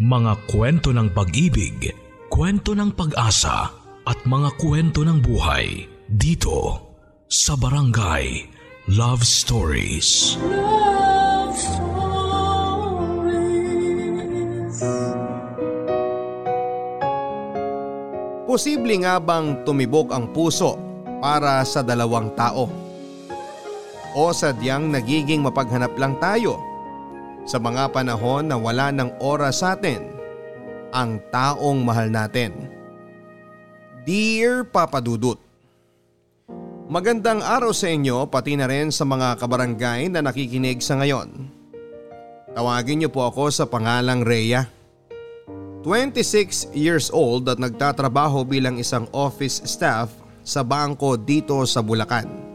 Mga kwento ng pag-ibig, kwento ng pag-asa at mga kwento ng buhay dito sa Barangay Love Stories. Love Stories. Posible nga bang tumibok ang puso para sa dalawang tao? O sadyang nagiging mapaghanap lang tayo sa mga panahon na wala ng oras sa atin ang taong mahal natin? Dear Papa Dudut, Magandang araw sa inyo pati na rin sa mga kabarangay na nakikinig sa ngayon. Tawagin niyo po ako sa pangalang Rhea. 26 years old at nagtatrabaho bilang isang office staff sa bangko dito sa Bulacan.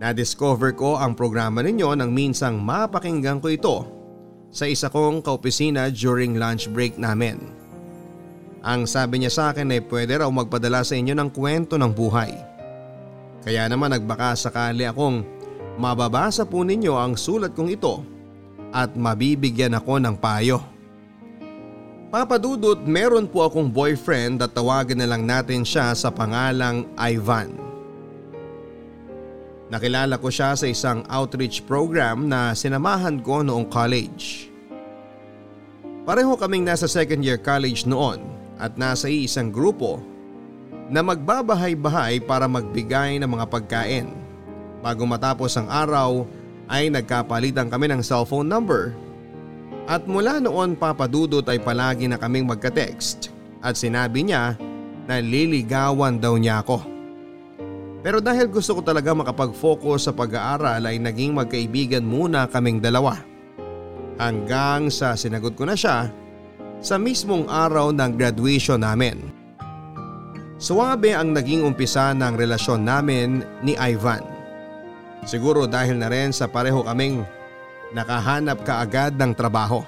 Na-discover ko ang programa ninyo nang minsang mapakinggan ko ito sa isa kong kaopisina during lunch break namin. Ang sabi niya sa akin ay pwede raw magpadala sa inyo ng kwento ng buhay. Kaya naman nagbaka sakali akong mababasa po ninyo ang sulat kong ito at mabibigyan ako ng payo. Papadudot meron po akong boyfriend at tawagan na lang natin siya sa pangalang Ivan. Nakilala ko siya sa isang outreach program na sinamahan ko noong college. Pareho kaming nasa second year college noon at nasa isang grupo na magbabahay-bahay para magbigay ng mga pagkain. Bago matapos ang araw ay nagkapalitan kami ng cellphone number at mula noon papadudot ay palagi na kaming magka-text at sinabi niya na liligawan daw niya ako. Pero dahil gusto ko talaga makapag-focus sa pag-aaral ay naging magkaibigan muna kaming dalawa. Hanggang sa sinagot ko na siya sa mismong araw ng graduation namin. Suwabe ang naging umpisa ng relasyon namin ni Ivan. Siguro dahil na rin sa pareho kaming nakahanap kaagad ng trabaho.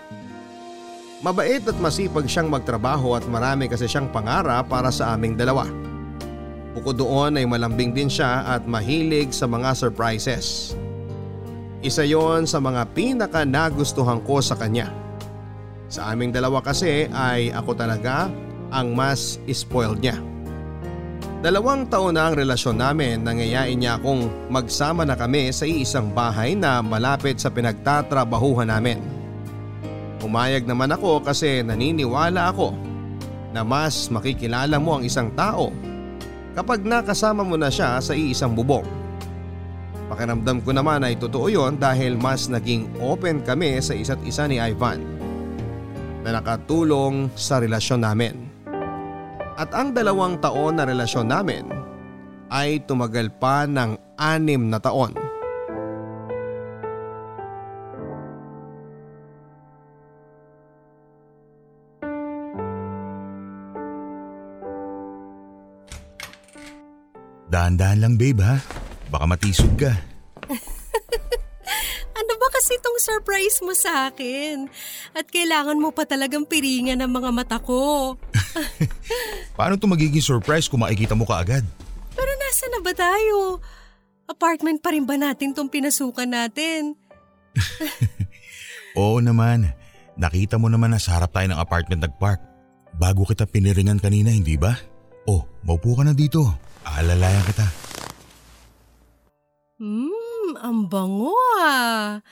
Mabait at masipag siyang magtrabaho at marami kasi siyang pangarap para sa aming dalawa. Bukod doon ay malambing din siya at mahilig sa mga surprises. Isa yon sa mga pinaka nagustuhan ko sa kanya. Sa aming dalawa kasi ay ako talaga ang mas spoiled niya. Dalawang taon na ang relasyon namin nangyayain niya akong magsama na kami sa iisang bahay na malapit sa pinagtatrabahuhan namin. Umayag naman ako kasi naniniwala ako na mas makikilala mo ang isang tao kapag nakasama mo na siya sa iisang bubong. Pakiramdam ko naman ay totoo yon dahil mas naging open kami sa isa't isa ni Ivan na nakatulong sa relasyon namin. At ang dalawang taon na relasyon namin ay tumagal pa ng anim na taon. Dahan-dahan lang babe ha. Baka matisod ka. Ano ba kasi itong surprise mo sa akin? At kailangan mo pa talagang piringan ng mga mata ko. Paano to magiging surprise kung makikita mo kaagad? Pero nasa na ba tayo? Apartment pa rin ba natin tong pinasukan natin? Oo naman. Nakita mo naman na sa harap tayo ng apartment nagpark. Bago kita piniringan kanina, hindi ba? Oh, maupo ka na dito. Aalalayan kita. Hmm, ang bango ah.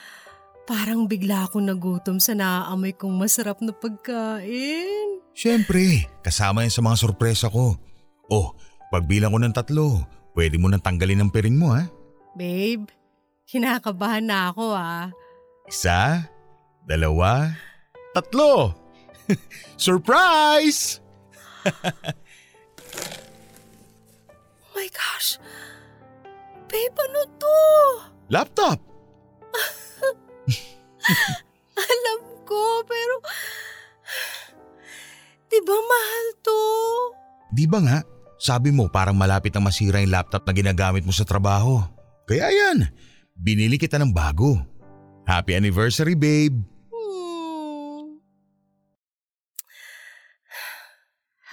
Parang bigla akong nagutom sa naaamoy kong masarap na pagkain. Siyempre, kasama yan sa mga sorpresa ko. Oh, pagbilang ko ng tatlo, pwede mo nang tanggalin ang piring mo ha. Babe, kinakabahan na ako ah. Isa, dalawa, tatlo. Surprise! My gosh! Babe, ano to? Laptop! Alam ko, pero... Di ba mahal to? Di ba nga? Sabi mo parang malapit na masira yung laptop na ginagamit mo sa trabaho. Kaya yan, binili kita ng bago. Happy anniversary babe! Hmm.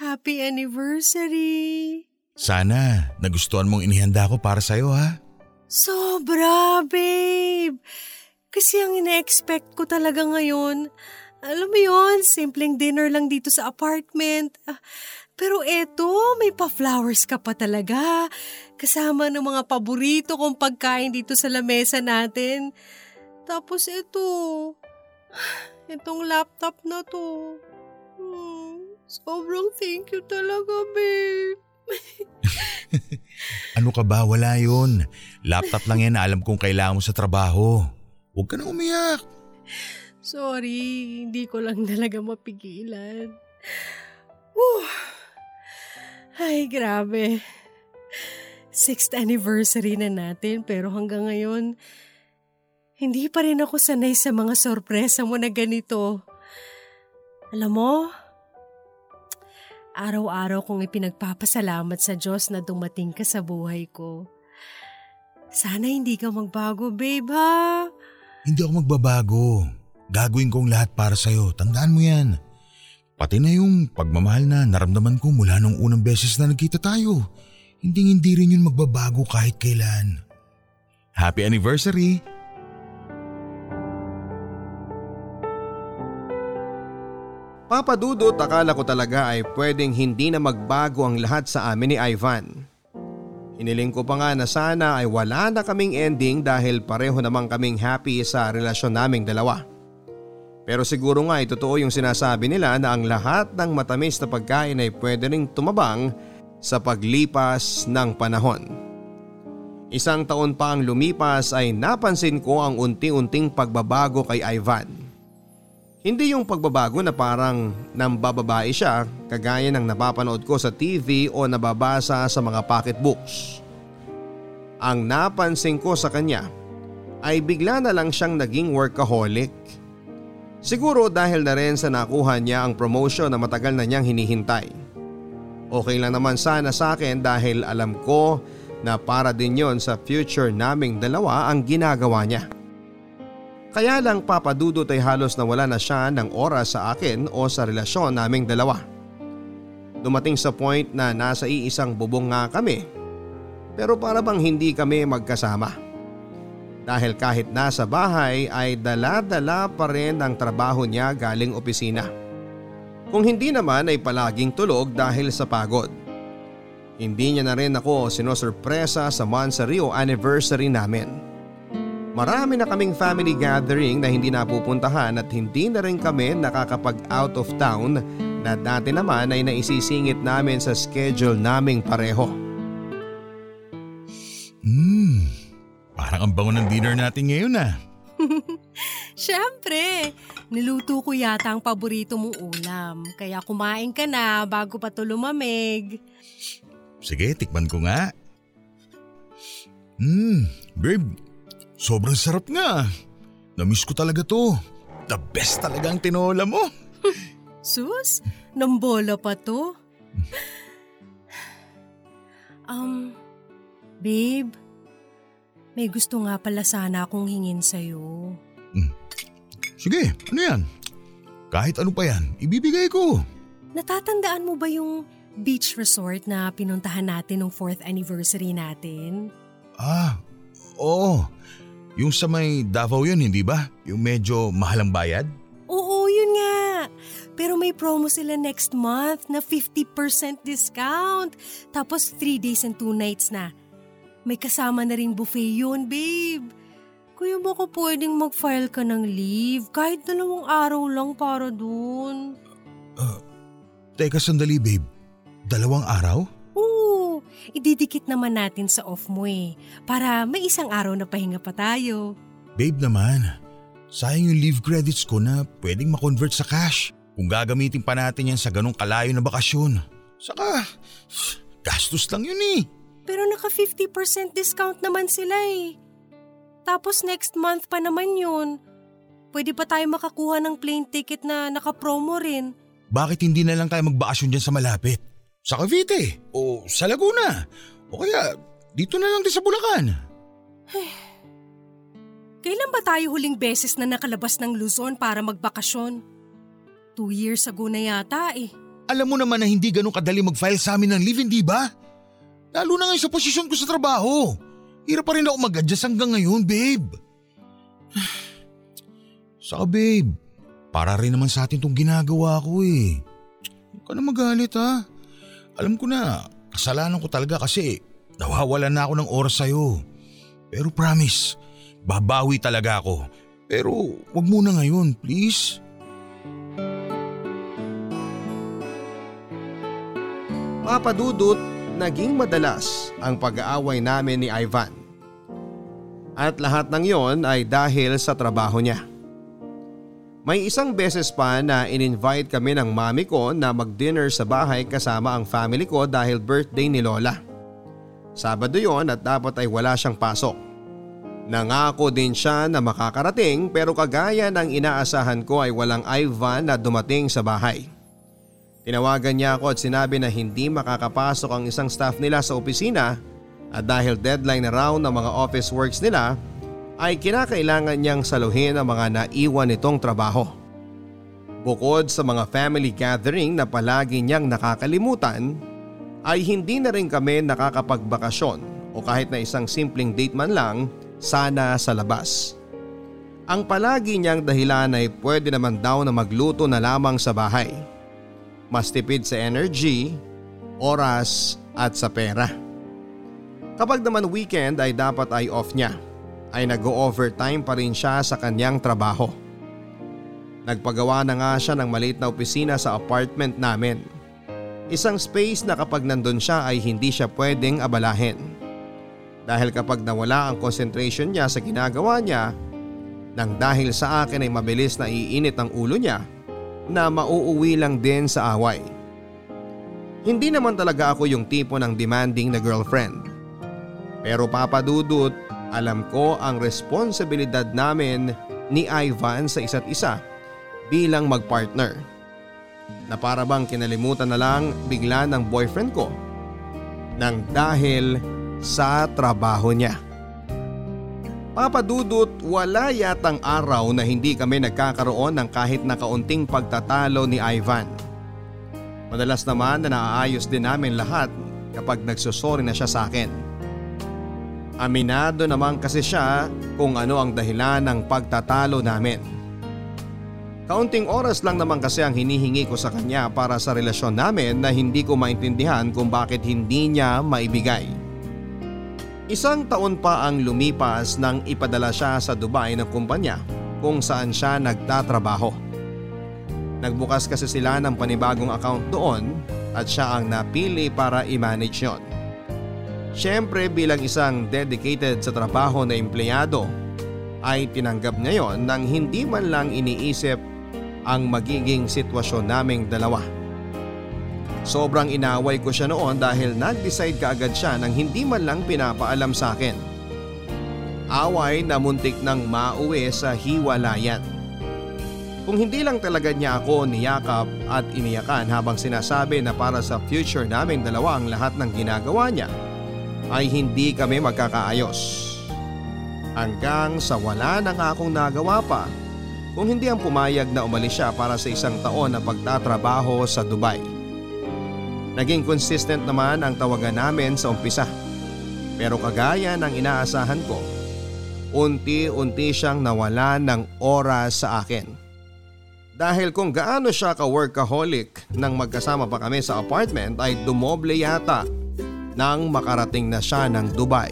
Happy anniversary! Sana nagustuhan mong inihanda ko para sa'yo ha. Sobra, babe! Kasi ang ina-expect ko talaga ngayon, Alam mo yon, simpleng dinner lang dito sa apartment. Ah, Pero eto, may pa-flowers ka pa talaga. Kasama ng mga paborito kong pagkain dito sa lamesa natin. Tapos eto, itong laptop na to. Hmm, sobrang thank you talaga, babe. Ano ka ba? Wala yun. Laptop lang yan alam kong kailangan mo sa trabaho. Huwag ka na umiyak. Sorry, hindi ko lang talaga mapigilan. Whew. Ay, grabe. Sixth anniversary na natin pero hanggang ngayon, hindi pa rin ako sanay sa mga sorpresa mo na ganito. Alam mo, araw-araw kong ipinagpapasalamat sa Diyos na dumating ka sa buhay ko. Sana hindi ka magbago, babe, ha? Hindi ako magbabago. Gagawin kong lahat para sa'yo. Tandaan mo yan. Pati na yung pagmamahal na naramdaman ko mula nung unang beses na nagkita tayo. Hindi hindi rin yun magbabago kahit kailan. Happy anniversary! Papadudot akala ko talaga ay pwedeng hindi na magbago ang lahat sa amin ni Ivan. Hiniling ko pa nga na sana ay wala na kaming ending dahil pareho namang kaming happy sa relasyon naming dalawa. Pero siguro nga ay totoo yung sinasabi nila na ang lahat ng matamis na pagkain ay pwede ring tumabang sa paglipas ng panahon. Isang taon pa ang lumipas ay napansin ko ang unti-unting pagbabago kay Ivan. Hindi yung pagbabago na parang nambababae siya kagaya ng napapanood ko sa TV o nababasa sa mga pocketbooks. Ang napansin ko sa kanya ay bigla na lang siyang naging workaholic. Siguro dahil na rin sa nakuha niya ang promotion na matagal na niyang hinihintay. Okay lang naman sana sa akin dahil alam ko na para din yon sa future naming dalawa ang ginagawa niya. Kaya lang papadudot ay halos nawala na siya ng oras sa akin o sa relasyon naming dalawa. Dumating sa point na nasa iisang bubong nga kami pero para bang hindi kami magkasama. Dahil kahit nasa bahay ay dala-dala pa rin ang trabaho niya galing opisina. Kung hindi naman ay palaging tulog dahil sa pagod. Hindi niya na rin ako sinosurpresa sa Monsario anniversary namin. Marami na kaming family gathering na hindi napupuntahan at hindi na rin kami nakakapag out of town na dati naman ay naisisingit namin sa schedule naming pareho. Hmm, parang ang bango ng dinner natin ngayon ah. Siyempre, niluto ko yata ang paborito mong ulam. Kaya kumain ka na bago pa to lumamig. Sige, tikman ko nga. Hmm, babe, sobrang sarap nga. Namiss ko talaga to. The best talaga ang tinola mo. Sus, nambola pa to. Um, babe, may gusto nga pala sana akong hingin sa'yo. Sige, ano yan? Kahit ano pa yan, ibibigay ko. Natatandaan mo ba yung beach resort na pinuntahan natin nung 4th anniversary natin? Ah, oo. Yung sa may Davao yun, hindi ba? Yung medyo mahalang bayad? Oo, yun nga. Pero may promo sila next month na 50% discount. Tapos 3 days and 2 nights na. May kasama na ring buffet yun, babe. Kaya baka pwedeng mag-file ka ng leave kahit dalawang araw lang para dun. Teka sandali babe, dalawang araw? Ididikit naman natin sa off mo eh. Para may isang araw na pahinga pa tayo. Babe naman, sayang yung leave credits ko na pwedeng makonvert sa cash. Kung gagamitin pa natin yan sa ganong kalayo na bakasyon. Saka, gastos lang yun eh. Pero naka 50% discount naman sila eh. Tapos next month pa naman yun. Pwede pa tayo makakuha ng plane ticket na naka-promo rin. Bakit hindi na lang tayo magbakasyon dyan sa malapit? Sa Cavite o sa Laguna o kaya dito na lang din sa Bulacan. Kailan ba tayo huling beses na nakalabas ng Luzon para magbakasyon? Two years ago na yata eh. Alam mo naman na hindi ganun kadali mag-file sa amin ng leave, hindi ba? Lalo na ngayon sa posisyon ko sa trabaho. Hirap pa rin ako mag-adjust hanggang ngayon, babe. Saka babe, Para rin naman sa atin tong ginagawa ko eh. Huwag ka na magalit ha. Alam ko na, kasalanan ko talaga kasi nawawalan na ako ng oras sa'yo. Pero promise, babawi talaga ako. Pero wag muna ngayon, please. Papadudot, naging madalas ang pag-aaway namin ni Ivan. At lahat ng yon ay dahil sa trabaho niya. May isang beses pa na in-invite kami ng mami ko na mag-dinner sa bahay kasama ang family ko dahil birthday ni Lola. Sabado yon at dapat ay wala siyang pasok. Nangako din siya na makakarating pero kagaya ng inaasahan ko ay walang Ivan na dumating sa bahay. Tinawagan niya ako at sinabi na hindi makakapasok ang isang staff nila sa opisina at dahil deadline na raw ng mga office works nila ay kinakailangan niyang saluhin ang mga naiwan nitong trabaho. Bukod sa mga family gathering na palagi niyang nakakalimutan ay hindi na rin kami nakakapagbakasyon o kahit na isang simpleng date man lang sana sa labas. Ang palagi niyang dahilan ay pwede naman daw na magluto na lamang sa bahay mas tipid sa energy, oras at sa pera. Kapag naman weekend ay dapat ay off niya, ay nag-overtime pa rin siya sa kanyang trabaho. Nagpagawa na nga siya ng maliit na opisina sa apartment namin. Isang space na kapag nandun siya ay hindi siya pwedeng abalahin. Dahil kapag nawala ang concentration niya sa ginagawa niya, nang dahil sa akin ay mabilis na iinit ang ulo niya, na mauuwi lang din sa away. Hindi naman talaga ako yung tipo ng demanding na girlfriend. Pero papadudot, alam ko ang responsibilidad namin ni Ivan sa isa't isa bilang magpartner. Na para bang kinalimutan na lang bigla ng boyfriend ko nang dahil sa trabaho niya. Papadudot, wala yatang araw na hindi kami nagkakaroon ng kahit na kaunting pagtatalo ni Ivan. Madalas naman na naaayos din namin lahat kapag nagsusori na siya sa akin. Aminado naman kasi siya kung ano ang dahilan ng pagtatalo namin. Kaunting oras lang naman kasi ang hinihingi ko sa kanya para sa relasyon namin na hindi ko maintindihan kung bakit hindi niya maibigay. Isang taon pa ang lumipas nang ipadala siya sa Dubai ng kumpanya kung saan siya nagtatrabaho. Nagbukas kasi sila ng panibagong account doon at siya ang napili para i-manage yon. Siyempre bilang isang dedicated sa trabaho na empleyado ay tinanggap niya yon nang hindi man lang iniisip ang magiging sitwasyon naming dalawa. Sobrang inaway ko siya noon dahil nag-decide kaagad siya nang hindi man lang pinapaalam sa akin. Away na muntik nang mauwi sa hiwalayan. Kung hindi lang talaga niya ako niyakap at iniyakan habang sinasabi na para sa future naming dalawa ang lahat ng ginagawa niya, ay hindi kami magkakaayos. Hanggang sa wala na nga akong nagawa pa kung hindi ang pumayag na umalis siya para sa isang taon na pagtatrabaho sa Dubai. Naging consistent naman ang tawagan namin sa umpisa. Pero kagaya ng inaasahan ko, unti-unti siyang nawala ng oras sa akin. Dahil kung gaano siya ka-workaholic nang magkasama pa kami sa apartment ay dumoble yata nang makarating na siya ng Dubai.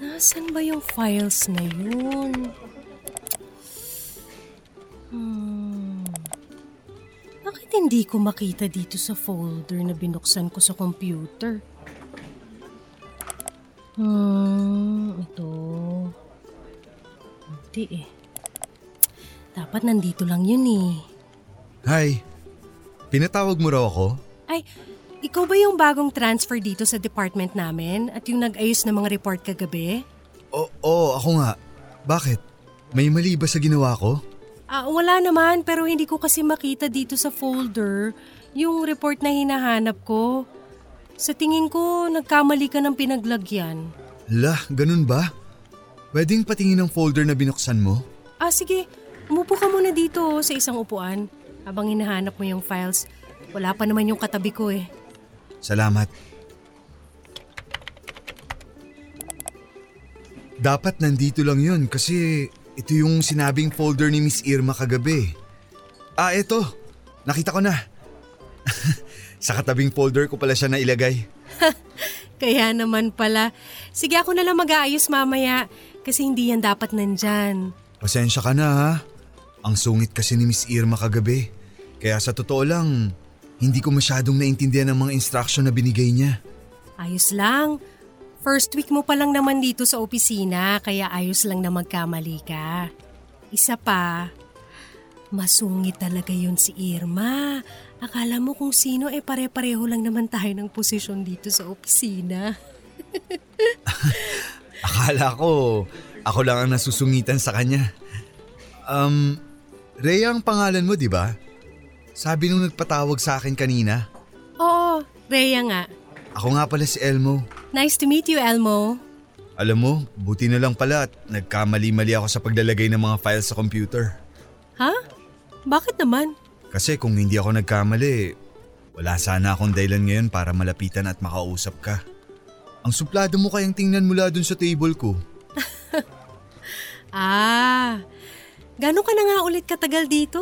Nasaan ba yung files na yun? Hmm. Bakit hindi ko makita dito sa folder na binuksan ko sa computer? Hmm, ito. Hindi eh. Dapat nandito lang yun eh. Hi. Pinatawag mo raw ako? Ay, ikaw ba yung bagong transfer dito sa department namin at yung nag-ayos ng mga report kagabi? Oo, oo, ako nga. Bakit? May mali ba sa ginawa ko? Ah, wala naman pero hindi ko kasi makita dito sa folder yung report na hinahanap ko. Sa tingin ko, nagkamali ka ng pinaglagyan. Lah, ganun ba? Pwedeng patingin ng folder na binuksan mo? Ah, sige. Umupo ka muna dito oh, sa isang upuan habang hinahanap mo yung files. Wala pa naman yung katabi ko eh. Salamat. Dapat nandito lang yun kasi ito yung sinabing folder ni Miss Irma kagabi. Ah, eto. Nakita ko na. Sa katabing folder ko pala siya nailagay. Kaya naman pala. Sige ako na lang mag-aayos mamaya kasi hindi yan dapat nandyan. Pasensya ka na ha. Ang sungit kasi ni Miss Irma kagabi. Kaya sa totoo lang, hindi ko masyadong naintindihan ang mga instruction na binigay niya. Ayos lang. First week mo pa lang naman dito sa opisina kaya ayos lang na magkamali ka. Isa pa, masungit talaga yun si Irma. Akala mo kung sino eh pare-pareho lang naman tayo ng posisyon dito sa opisina. Akala ko, ako lang ang nasusungitan sa kanya. Um, Rhea ang pangalan mo, di ba? Sabi nung nagpatawag sa akin kanina. Oo, Rhea nga. Ako nga pala si Elmo. Nice to meet you, Elmo. Alam mo, buti na lang pala at nagkamali-mali ako sa paglalagay ng mga files sa computer. Ha? Bakit naman? Kasi kung hindi ako nagkamali, wala sana akong dahilan ngayon para malapitan at makausap ka. Ang suplado mo kayang tingnan mula dun sa table ko. Ah, gano'n ka na nga ulit katagal dito?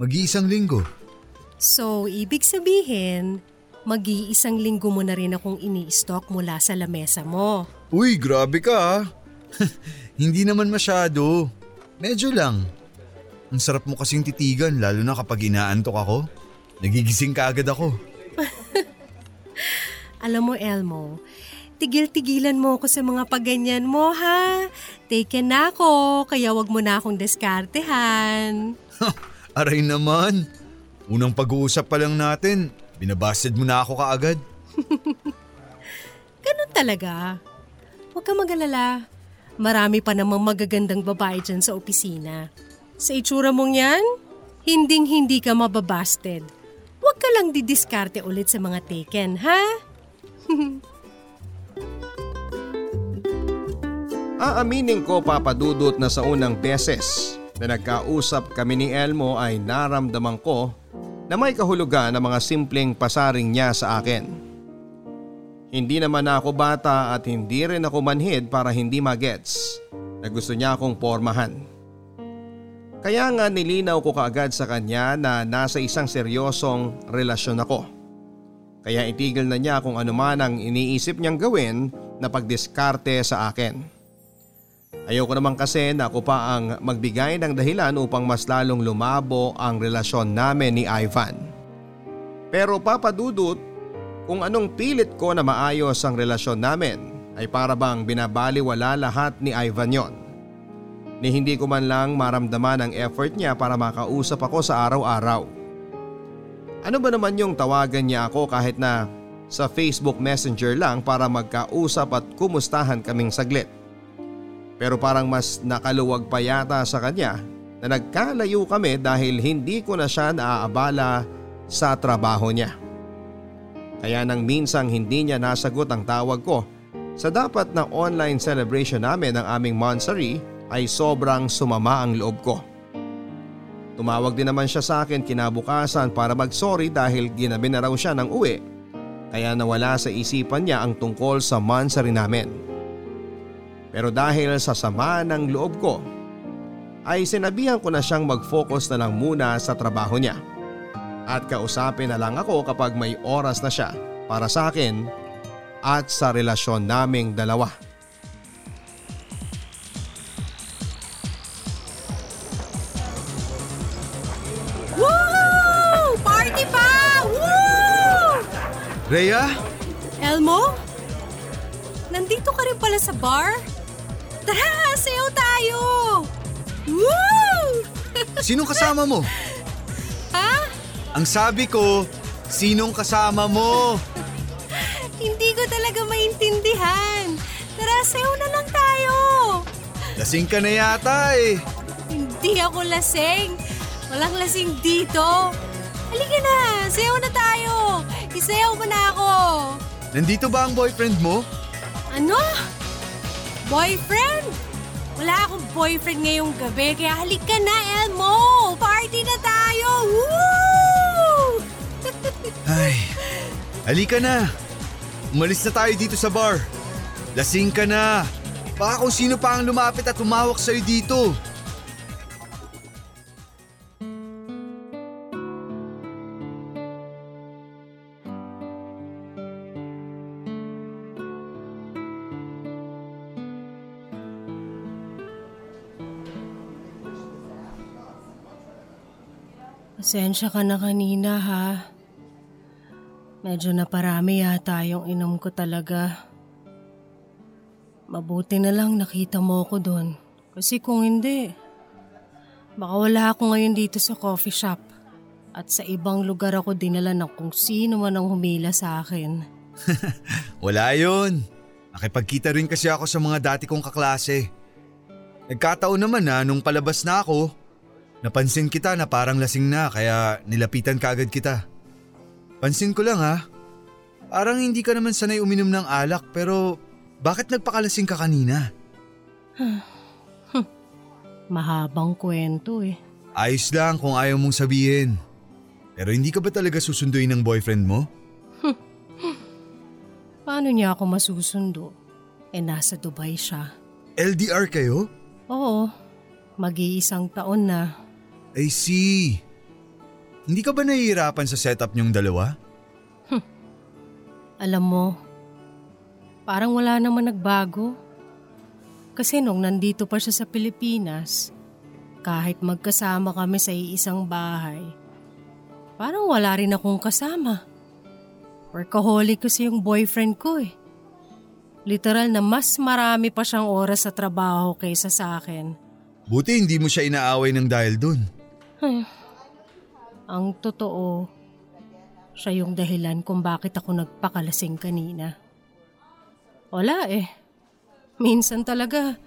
Mag-iisang linggo. So, ibig sabihin, mag-iisang linggo mo na rin akong ini-stock mula sa lamesa mo. Uy, grabe ka ah. Hindi naman masyado. Medyo lang. Ang sarap mo kasing titigan lalo na kapag inaantok ako. Nagigising ka agad ako. Alam mo, Elmo, tigil-tigilan mo ako sa mga paganyan mo, ha? Taken na ako, kaya wag mo na akong diskartehan. Aray naman. Unang pag-uusap pa lang natin, binabasted mo na ako kaagad. Ganun talaga. Huwag ka mag-alala. Marami pa namang magagandang babae dyan sa opisina. Sa itsura mong yan, hinding-hindi ka mababasted. Huwag ka lang didiskarte ulit sa mga taken, ha? Aaminin ko papadudot na sa unang beses na nagkausap kami ni Elmo ay naramdaman ko na may kahulugan ang mga simpleng pasaring niya sa akin. Hindi naman ako bata at hindi rin ako manhid para hindi magets na gusto niya akong pormahan. Kaya nga nilinaw ko kaagad sa kanya na nasa isang seryosong relasyon ako. Kaya itigil na niya kung ano man ang iniisip niyang gawin na pagdiskarte sa akin. Ayoko naman kasi na ako pa ang magbigay ng dahilan upang mas lalong lumabo ang relasyon namin ni Ivan. Pero papadudot, kung anong pilit ko na maayos ang relasyon namin ay para bang binabaliwala lahat ni Ivan yon. Ni hindi ko man lang maramdaman ang effort niya para makausap ako sa araw-araw. Ano ba naman yung tawagan niya ako kahit na sa Facebook Messenger lang para magkausap at kumustahan kaming saglit. Pero parang mas nakaluwag pa yata sa kanya na nagkalayo kami dahil hindi ko na siya naaabala sa trabaho niya. Kaya nang minsang hindi niya nasagot ang tawag ko sa dapat na online celebration namin ng aming monthsary ay sobrang sumama ang loob ko. Tumawag din naman siya sa akin kinabukasan para mag-sorry dahil ginabi na raw siya ng uwi kaya nawala sa isipan niya ang tungkol sa monthsary namin. Pero dahil sa sama ng loob ko ay sinabihan ko na siyang mag-focus na lang muna sa trabaho niya. At kausapin na lang ako kapag may oras na siya para sa akin at sa relasyon naming dalawa. Woo! Party pa! Woo! Rhea? Elmo? Nandito ka rin pala sa bar? Tara, sayaw tayo! Woo! Sinong kasama mo? ha? Ang sabi ko, sinong kasama mo? Hindi ko talaga maintindihan. Tara, sayaw na lang tayo! Lasing ka na yata eh. Hindi ako lasing. Walang lasing dito. Halika na, sayaw na tayo. Isayaw mo na ako. Nandito ba ang boyfriend mo? Ano? Boyfriend? Wala akong boyfriend ngayong gabi, kaya halika na, Elmo! Party na tayo! Woo! Ay, halika na. Umalis na tayo dito sa bar. Lasing ka na. Baka kung sino pa ang lumapit at tumawak sa'yo dito. Pasensya ka na kanina ha. Medyo naparami yata yung inom ko talaga. Mabuti na lang nakita mo ako doon. Kasi kung hindi, baka wala ako ngayon dito sa coffee shop. At sa ibang lugar ako dinala ng kung sino man ang humila sa akin. Wala yun. Nakipagkita rin kasi ako sa mga dati kong kaklase. Nagkataon naman na nung palabas na ako, napansin kita na parang lasing na kaya nilapitan kaagad kita. Pansin ko lang ha, parang hindi ka naman sanay uminom ng alak pero bakit nagpakalasing ka kanina? Mahabang kwento eh. Ayos lang kung ayaw mong sabihin. Pero hindi ka ba talaga susunduin ng boyfriend mo? Paano niya ako masusundo? Eh nasa Dubai siya. LDR kayo? Oo, mag-iisang taon na. I see. Hindi ka ba nahihirapan sa setup niyong dalawa? Alam mo, parang wala naman nagbago. Kasi nung nandito pa siya sa Pilipinas, kahit magkasama kami sa iisang bahay, parang wala rin akong kasama. Workaholic kasi yung boyfriend ko eh. Literal na mas marami pa siyang oras sa trabaho kaysa sa akin. Buti hindi mo siya inaaway ng dahil dun. Ang totoo, siya yung dahilan kung bakit ako nagpakalasing kanina. Wala eh. Minsan talaga,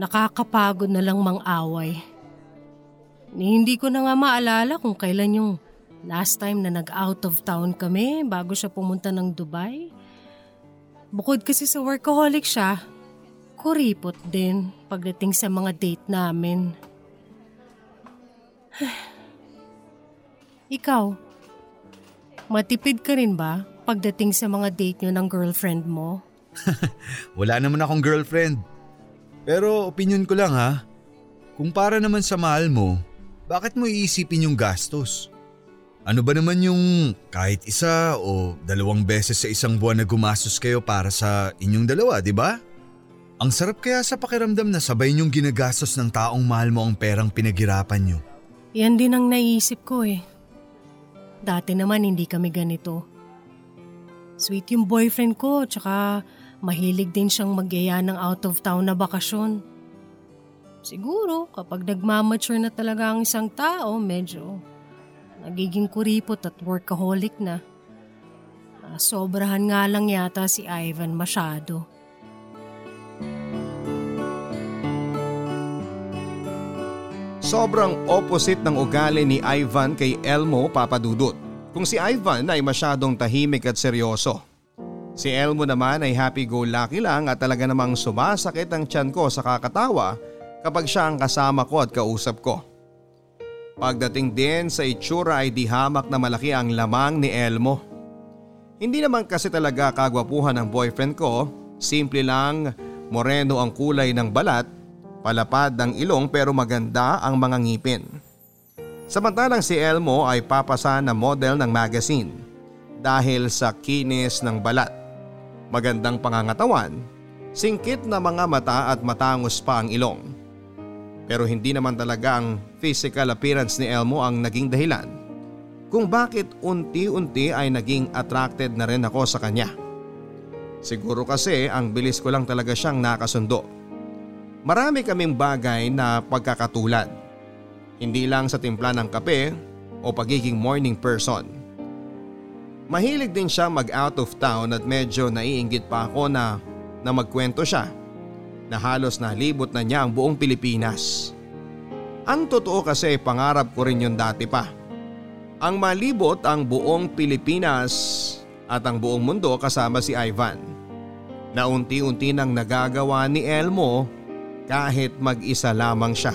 nakakapagod na lang mang-away. Hindi ko na nga maalala kung kailan yung last time na nag-out of town kami bago siya pumunta ng Dubai. Bukod kasi sa workaholic siya, kuripot din pagdating sa mga date namin. Ikaw, matipid ka rin ba pagdating sa mga date nyo ng girlfriend mo? Wala naman akong girlfriend. Pero opinion ko lang ha. Kung para naman sa mahal mo, bakit mo iisipin yung gastos? Ano ba naman yung kahit isa o dalawang beses sa isang buwan na gumastos kayo para sa inyong dalawa, di ba? Ang sarap kaya sa pakiramdam na sabay niyong ginagastos ng taong mahal mo ang perang pinaghirapan niyo. Yan din ang naisip ko eh. Dati naman hindi kami ganito. Sweet yung boyfriend ko, tsaka mahilig din siyang magyaya ng out of town na bakasyon. Siguro kapag nagmamature na talaga ang isang tao, medyo nagiging kuripot at workaholic na. Ah, Sobrahan nga lang yata si Ivan masyado. Sobrang opposite ng ugali ni Ivan kay Elmo papadudot. Kung si Ivan ay masyadong tahimik at seryoso. Si Elmo naman ay happy-go-lucky lang at talaga namang sumasakit ang tiyan ko sa kakatawa kapag siya ang kasama ko at kausap ko. Pagdating din sa itsura ay di hamak na malaki ang lamang ni Elmo. Hindi naman kasi talaga kagwapuhan ng boyfriend ko, simple lang moreno ang kulay ng balat Palapad ang ilong pero maganda ang mga ngipin. Samantalang si Elmo ay papasa na model ng magazine dahil sa kinis ng balat. Magandang pangangatawan, singkit na mga mata at matangos pa ang ilong. Pero hindi naman talaga ang physical appearance ni Elmo ang naging dahilan kung bakit unti-unti ay naging attracted na rin ako sa kanya. Siguro kasi ang bilis ko lang talaga siyang nakasundo. Marami kaming bagay na pagkakatulad. Hindi lang sa timpla ng kape o pagiging morning person. Mahilig din siya mag out of town at medyo naiinggit pa ako na, na magkwento siya na halos nalibot na niya ang buong Pilipinas. Ang totoo kasi pangarap ko rin yun dati pa. Ang malibot ang buong Pilipinas at ang buong mundo kasama si Ivan. Na unti-unti nang nagagawa ni Elmo kahit mag-isa lamang siya.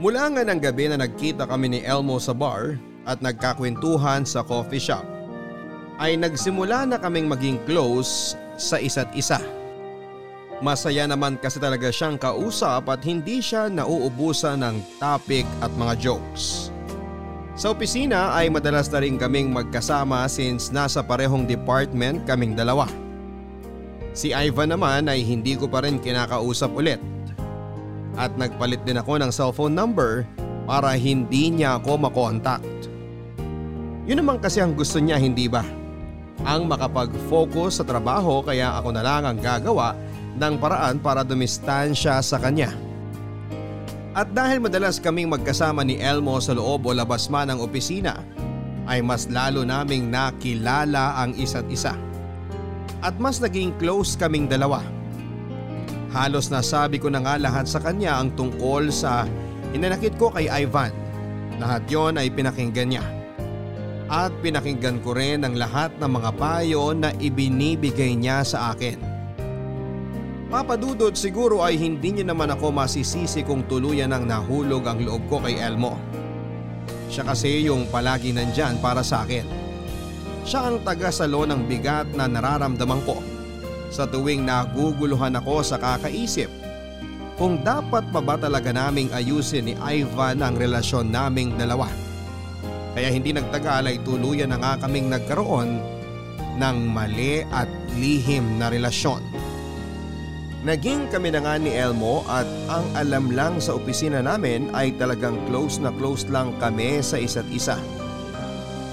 Mula nga ng gabi na nagkita kami ni Elmo sa bar at nagkakwentuhan sa coffee shop, ay nagsimula na kaming maging close sa isa't isa. Masaya naman kasi talaga siyang kausap at hindi siya nauubusan ng topic at mga jokes. Sa opisina ay madalas na rin kaming magkasama since nasa parehong department kaming dalawa. Si Ivan naman ay hindi ko pa rin kinakausap ulit. At nagpalit din ako ng cellphone number para hindi niya ako makontakt. Yun naman kasi ang gusto niya hindi ba? Ang makapag-focus sa trabaho kaya ako na lang ang gagawa ng paraan para dumistansya sa kanya. At dahil madalas kaming magkasama ni Elmo sa loob o labas man ng opisina, ay mas lalo naming nakilala ang isa't isa. At mas naging close kaming dalawa. Halos nasabi ko na nga lahat sa kanya ang tungkol sa hinanakit ko kay Ivan. Lahat yon ay pinakinggan niya. At pinakinggan ko rin ang lahat ng mga payo na ibinibigay niya sa akin. Papadudod siguro ay hindi niya naman ako masisisi kung tuluyan ang nahulog ang loob ko kay Elmo. Siya kasi yung palagi nandyan para sa akin. Siya ang taga-salo ng bigat na nararamdaman ko sa tuwing naguguluhan ako sa kakaisip kung dapat pa ba talaga naming ayusin ni Ivan ang relasyon naming dalawa. Kaya hindi nagtagal ay tuluyan na nga kaming nagkaroon ng mali at lihim na relasyon. Naging kami na nga ni Elmo at ang alam lang sa opisina namin ay talagang close na close lang kami sa isa't isa.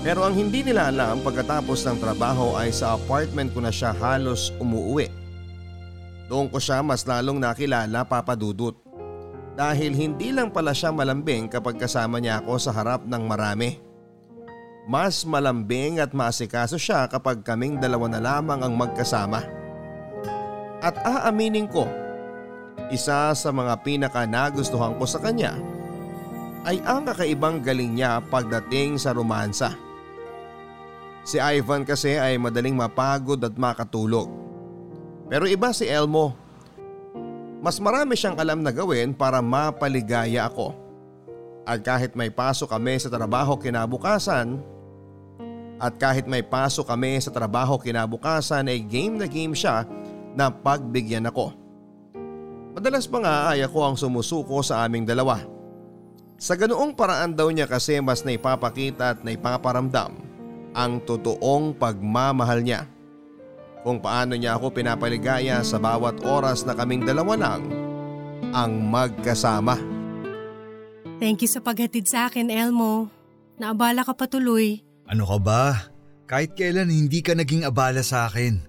Pero ang hindi nila alam pagkatapos ng trabaho ay sa apartment ko na siya halos umuwi. Doon ko siya mas lalong nakilala papadudot. Dahil hindi lang pala siya malambing kapag kasama niya ako sa harap ng marami. Mas malambing at maasikaso siya kapag kaming dalawa na lamang ang magkasama. At aaminin ko, isa sa mga pinaka nagustuhan ko sa kanya ay ang kakaibang galing niya pagdating sa romansa. Si Ivan kasi ay madaling mapagod at makatulog. Pero iba si Elmo. Mas marami siyang alam na gawin para mapaligaya ako. At kahit may pasok kami sa trabaho kinabukasan, at kahit may pasok kami sa trabaho kinabukasan ay game na game siya na pagbigyan ako. Madalas pa nga ay ako ang sumusuko sa aming dalawa. Sa ganoong paraan daw niya kasi mas naipapakita at naipaparamdam ang totoong pagmamahal niya. Kung paano niya ako pinapaligaya sa bawat oras na kaming dalawa lang ang magkasama. Thank you sa paghatid sa akin, Elmo. Naabala ka patuloy. Ano ka ba? Kahit kailan hindi ka naging abala sa akin.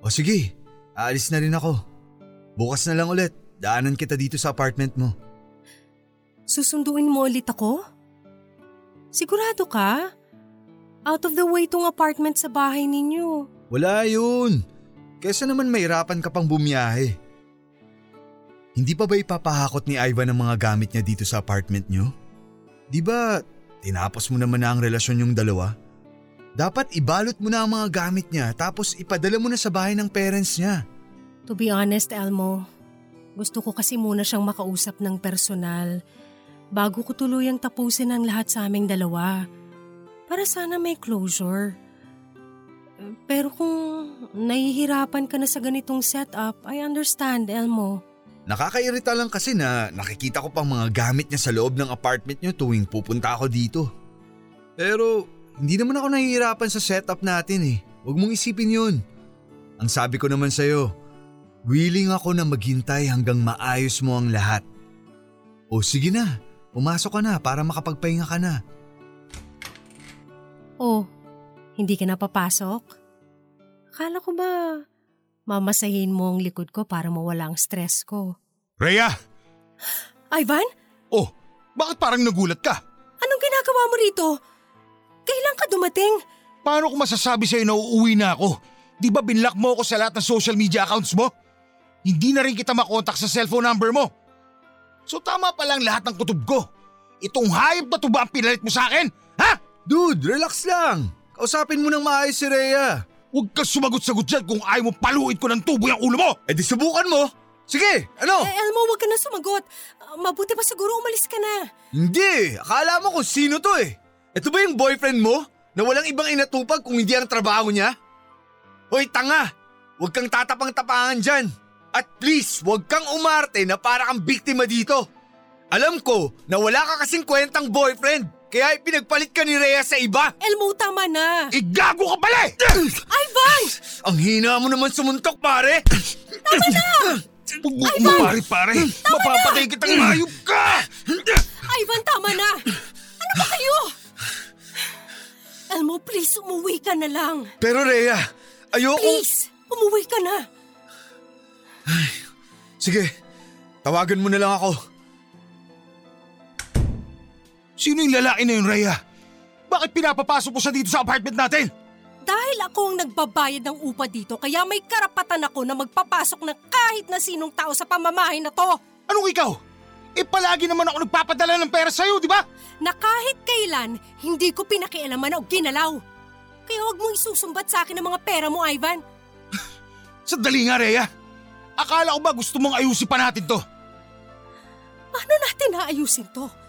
O sige, Aalis na rin ako. Bukas na lang ulit. Daanan kita dito sa apartment mo. Susunduin mo ulit ako? Sigurado ka? Out of the way tong apartment sa bahay ninyo. Wala yun. Kesa naman mahirapan ka pang bumiyahe. Hindi pa ba ipapahakot ni Ivan ang mga gamit niya dito sa apartment niyo? Di ba tinapos mo naman na ang relasyon yung dalawa? Dapat ibalot mo na ang mga gamit niya tapos ipadala mo na sa bahay ng parents niya. To be honest, Elmo, gusto ko kasi muna siyang makausap ng personal bago ko tuluyang tapusin ang lahat sa aming dalawa. Para sana may closure. Pero kung nahihirapan ka na sa ganitong setup, I understand, Elmo. Nakakairita lang kasi na nakikita ko pang mga gamit niya sa loob ng apartment niyo tuwing pupunta ako dito. Pero hindi naman ako nahihirapan sa setup natin eh. Huwag mong isipin yun. Ang sabi ko naman sa'yo, willing ako na maghintay hanggang maayos mo ang lahat. O sige na, pumasok ka na para makapagpahinga ka na. Oh, hindi ka na papasok? Akala ko ba mamasahin mo ang likod ko para mawala ang stress ko? Rhea! Ivan? Oh, bakit parang nagulat ka? Anong ginagawa mo rito? Kailan ka dumating? Paano ko masasabi sa'yo na uuwi na ako? Di ba binlock mo ako sa lahat ng social media accounts mo? Hindi na rin kita makontak sa cellphone number mo. So tama pa lang lahat ng kutob ko. Itong hayop na to ba ang pinalit mo sa akin? Ha? Dude, relax lang. Kausapin mo ng maayos si Rhea. Huwag kang sumagot-sagot dyan kung ayaw mo paluin ko ng tubo yung ulo mo! Eh di subukan mo. Sige, ano? Eh, Elmo, huwag ka na sumagot. Uh, mabuti pa siguro umalis ka na. Hindi, akala mo kung sino to eh. Ito ba yung boyfriend mo na walang ibang inatupag kung hindi ang trabaho niya? Hoy tanga, huwag kang tatapang-tapangan dyan. At please, huwag kang umarte na para kang biktima dito. Alam ko na wala ka kasing kwentang boyfriend, kaya ipinagpalit ka ni Rhea sa iba. Elmo, tama na. Igago ka pala eh! Ivan! Ang hina mo naman sumuntok, pare! Tama na! Huwag mo kumapari pare. Mapapatay kitang hayop ka! Ivan, tama na! Ano ba kayo? Elmo, please, umuwi ka na lang. Pero Rhea, ayoko... Please, umuwi ka na. Sige, tawagan mo na lang ako. Sino yung lalaki na yun, Rhea? Bakit pinapapasok mo siya dito sa apartment natin? Dahil ako ang nagbabayad ng upa dito, kaya may karapatan ako na magpapasok ng kahit na sinong tao sa pamamahay na to. Anong ikaw? Eh palagi naman ako nagpapadala ng pera sa'yo, di ba? Na kahit kailan, hindi ko pinakialaman o ginalaw. Kaya huwag mong isusumbat sa akin ang mga pera mo, Ivan. Sandali nga, Rhea. Akala ko ba gusto mong ayusin pa natin to? Paano natin naayusin to?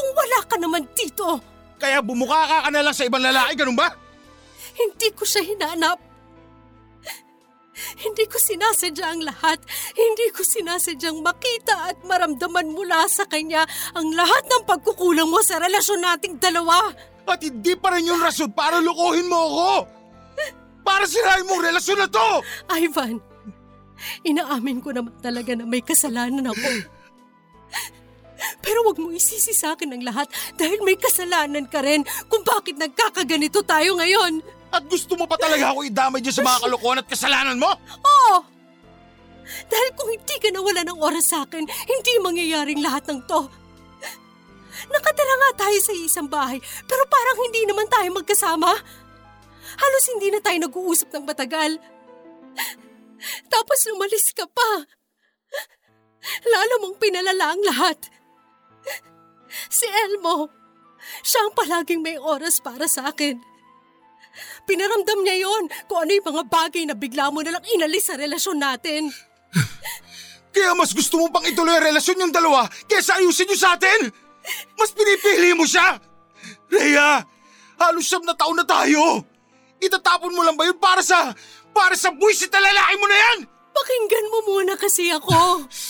Kung wala ka naman dito, Kaya bumuka ka ka na lang sa ibang lalaki, ganun ba? hindi ko siya hinanap. Hindi ko sinasadya ang lahat. Hindi ko sinasadyang makita at maramdaman mula sa kanya ang lahat ng pagkukulang mo sa relasyon nating dalawa. At hindi pa rin yung rason para lukuhin mo ako! Para sirahin mong relasyon na to! Ivan, inaamin ko naman talaga na may kasalanan ako. Pero wag mo isisi sa akin ang lahat dahil may kasalanan ka rin kung bakit nagkakaganito tayo ngayon. At gusto mo pa talaga ako idamay dyan sa mga kalokohan at kasalanan mo? Oo! Dahil kung hindi ka nawala ng oras sa akin, hindi mangyayaring lahat ng to. Nakatira nga tayo sa isang bahay, pero parang hindi naman tayo magkasama. Halos hindi na tayo nag-uusap ng matagal. Tapos lumalis ka pa. Lalo mong pinalala ang lahat. Si Elmo, siya ang palaging may oras para sa akin. Pinaramdam niya yon kung ano yung mga bagay na bigla mo nalang inalis sa relasyon natin. Kaya mas gusto mo pang ituloy ang relasyon yung dalawa kaysa ayusin nyo sa atin? Mas pinipili mo siya? Rhea, halos siyam na taon na tayo. Itatapon mo lang ba yun para sa... para sa buwisit na lalaki mo na yan? Pakinggan mo muna kasi ako.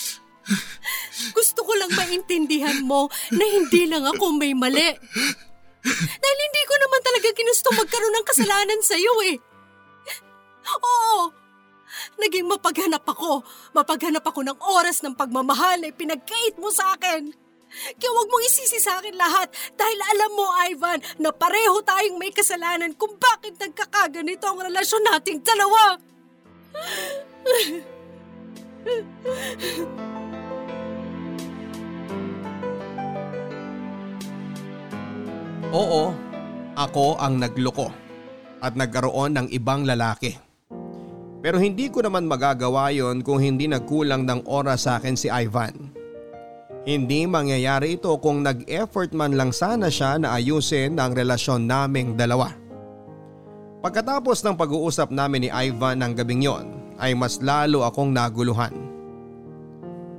Ko lang maintindihan mo na hindi lang ako may mali. Dahil hindi ko naman talaga ginusto magkaroon ng kasalanan sa iyo eh. Oo, naging mapaghanap ako. Mapaghanap ako ng oras ng pagmamahal na pinagkait mo sa akin. Kaya huwag mong isisi sa akin lahat dahil alam mo, Ivan, na pareho tayong may kasalanan kung bakit nagkakaganito ang relasyon nating dalawa. Oo, ako ang nagloko at nagkaroon ng ibang lalaki. Pero hindi ko naman magagawa yon kung hindi nagkulang ng oras sa akin si Ivan. Hindi mangyayari ito kung nag-effort man lang sana siya na ayusin ang relasyon naming dalawa. Pagkatapos ng pag-uusap namin ni Ivan ng gabing yon ay mas lalo akong naguluhan.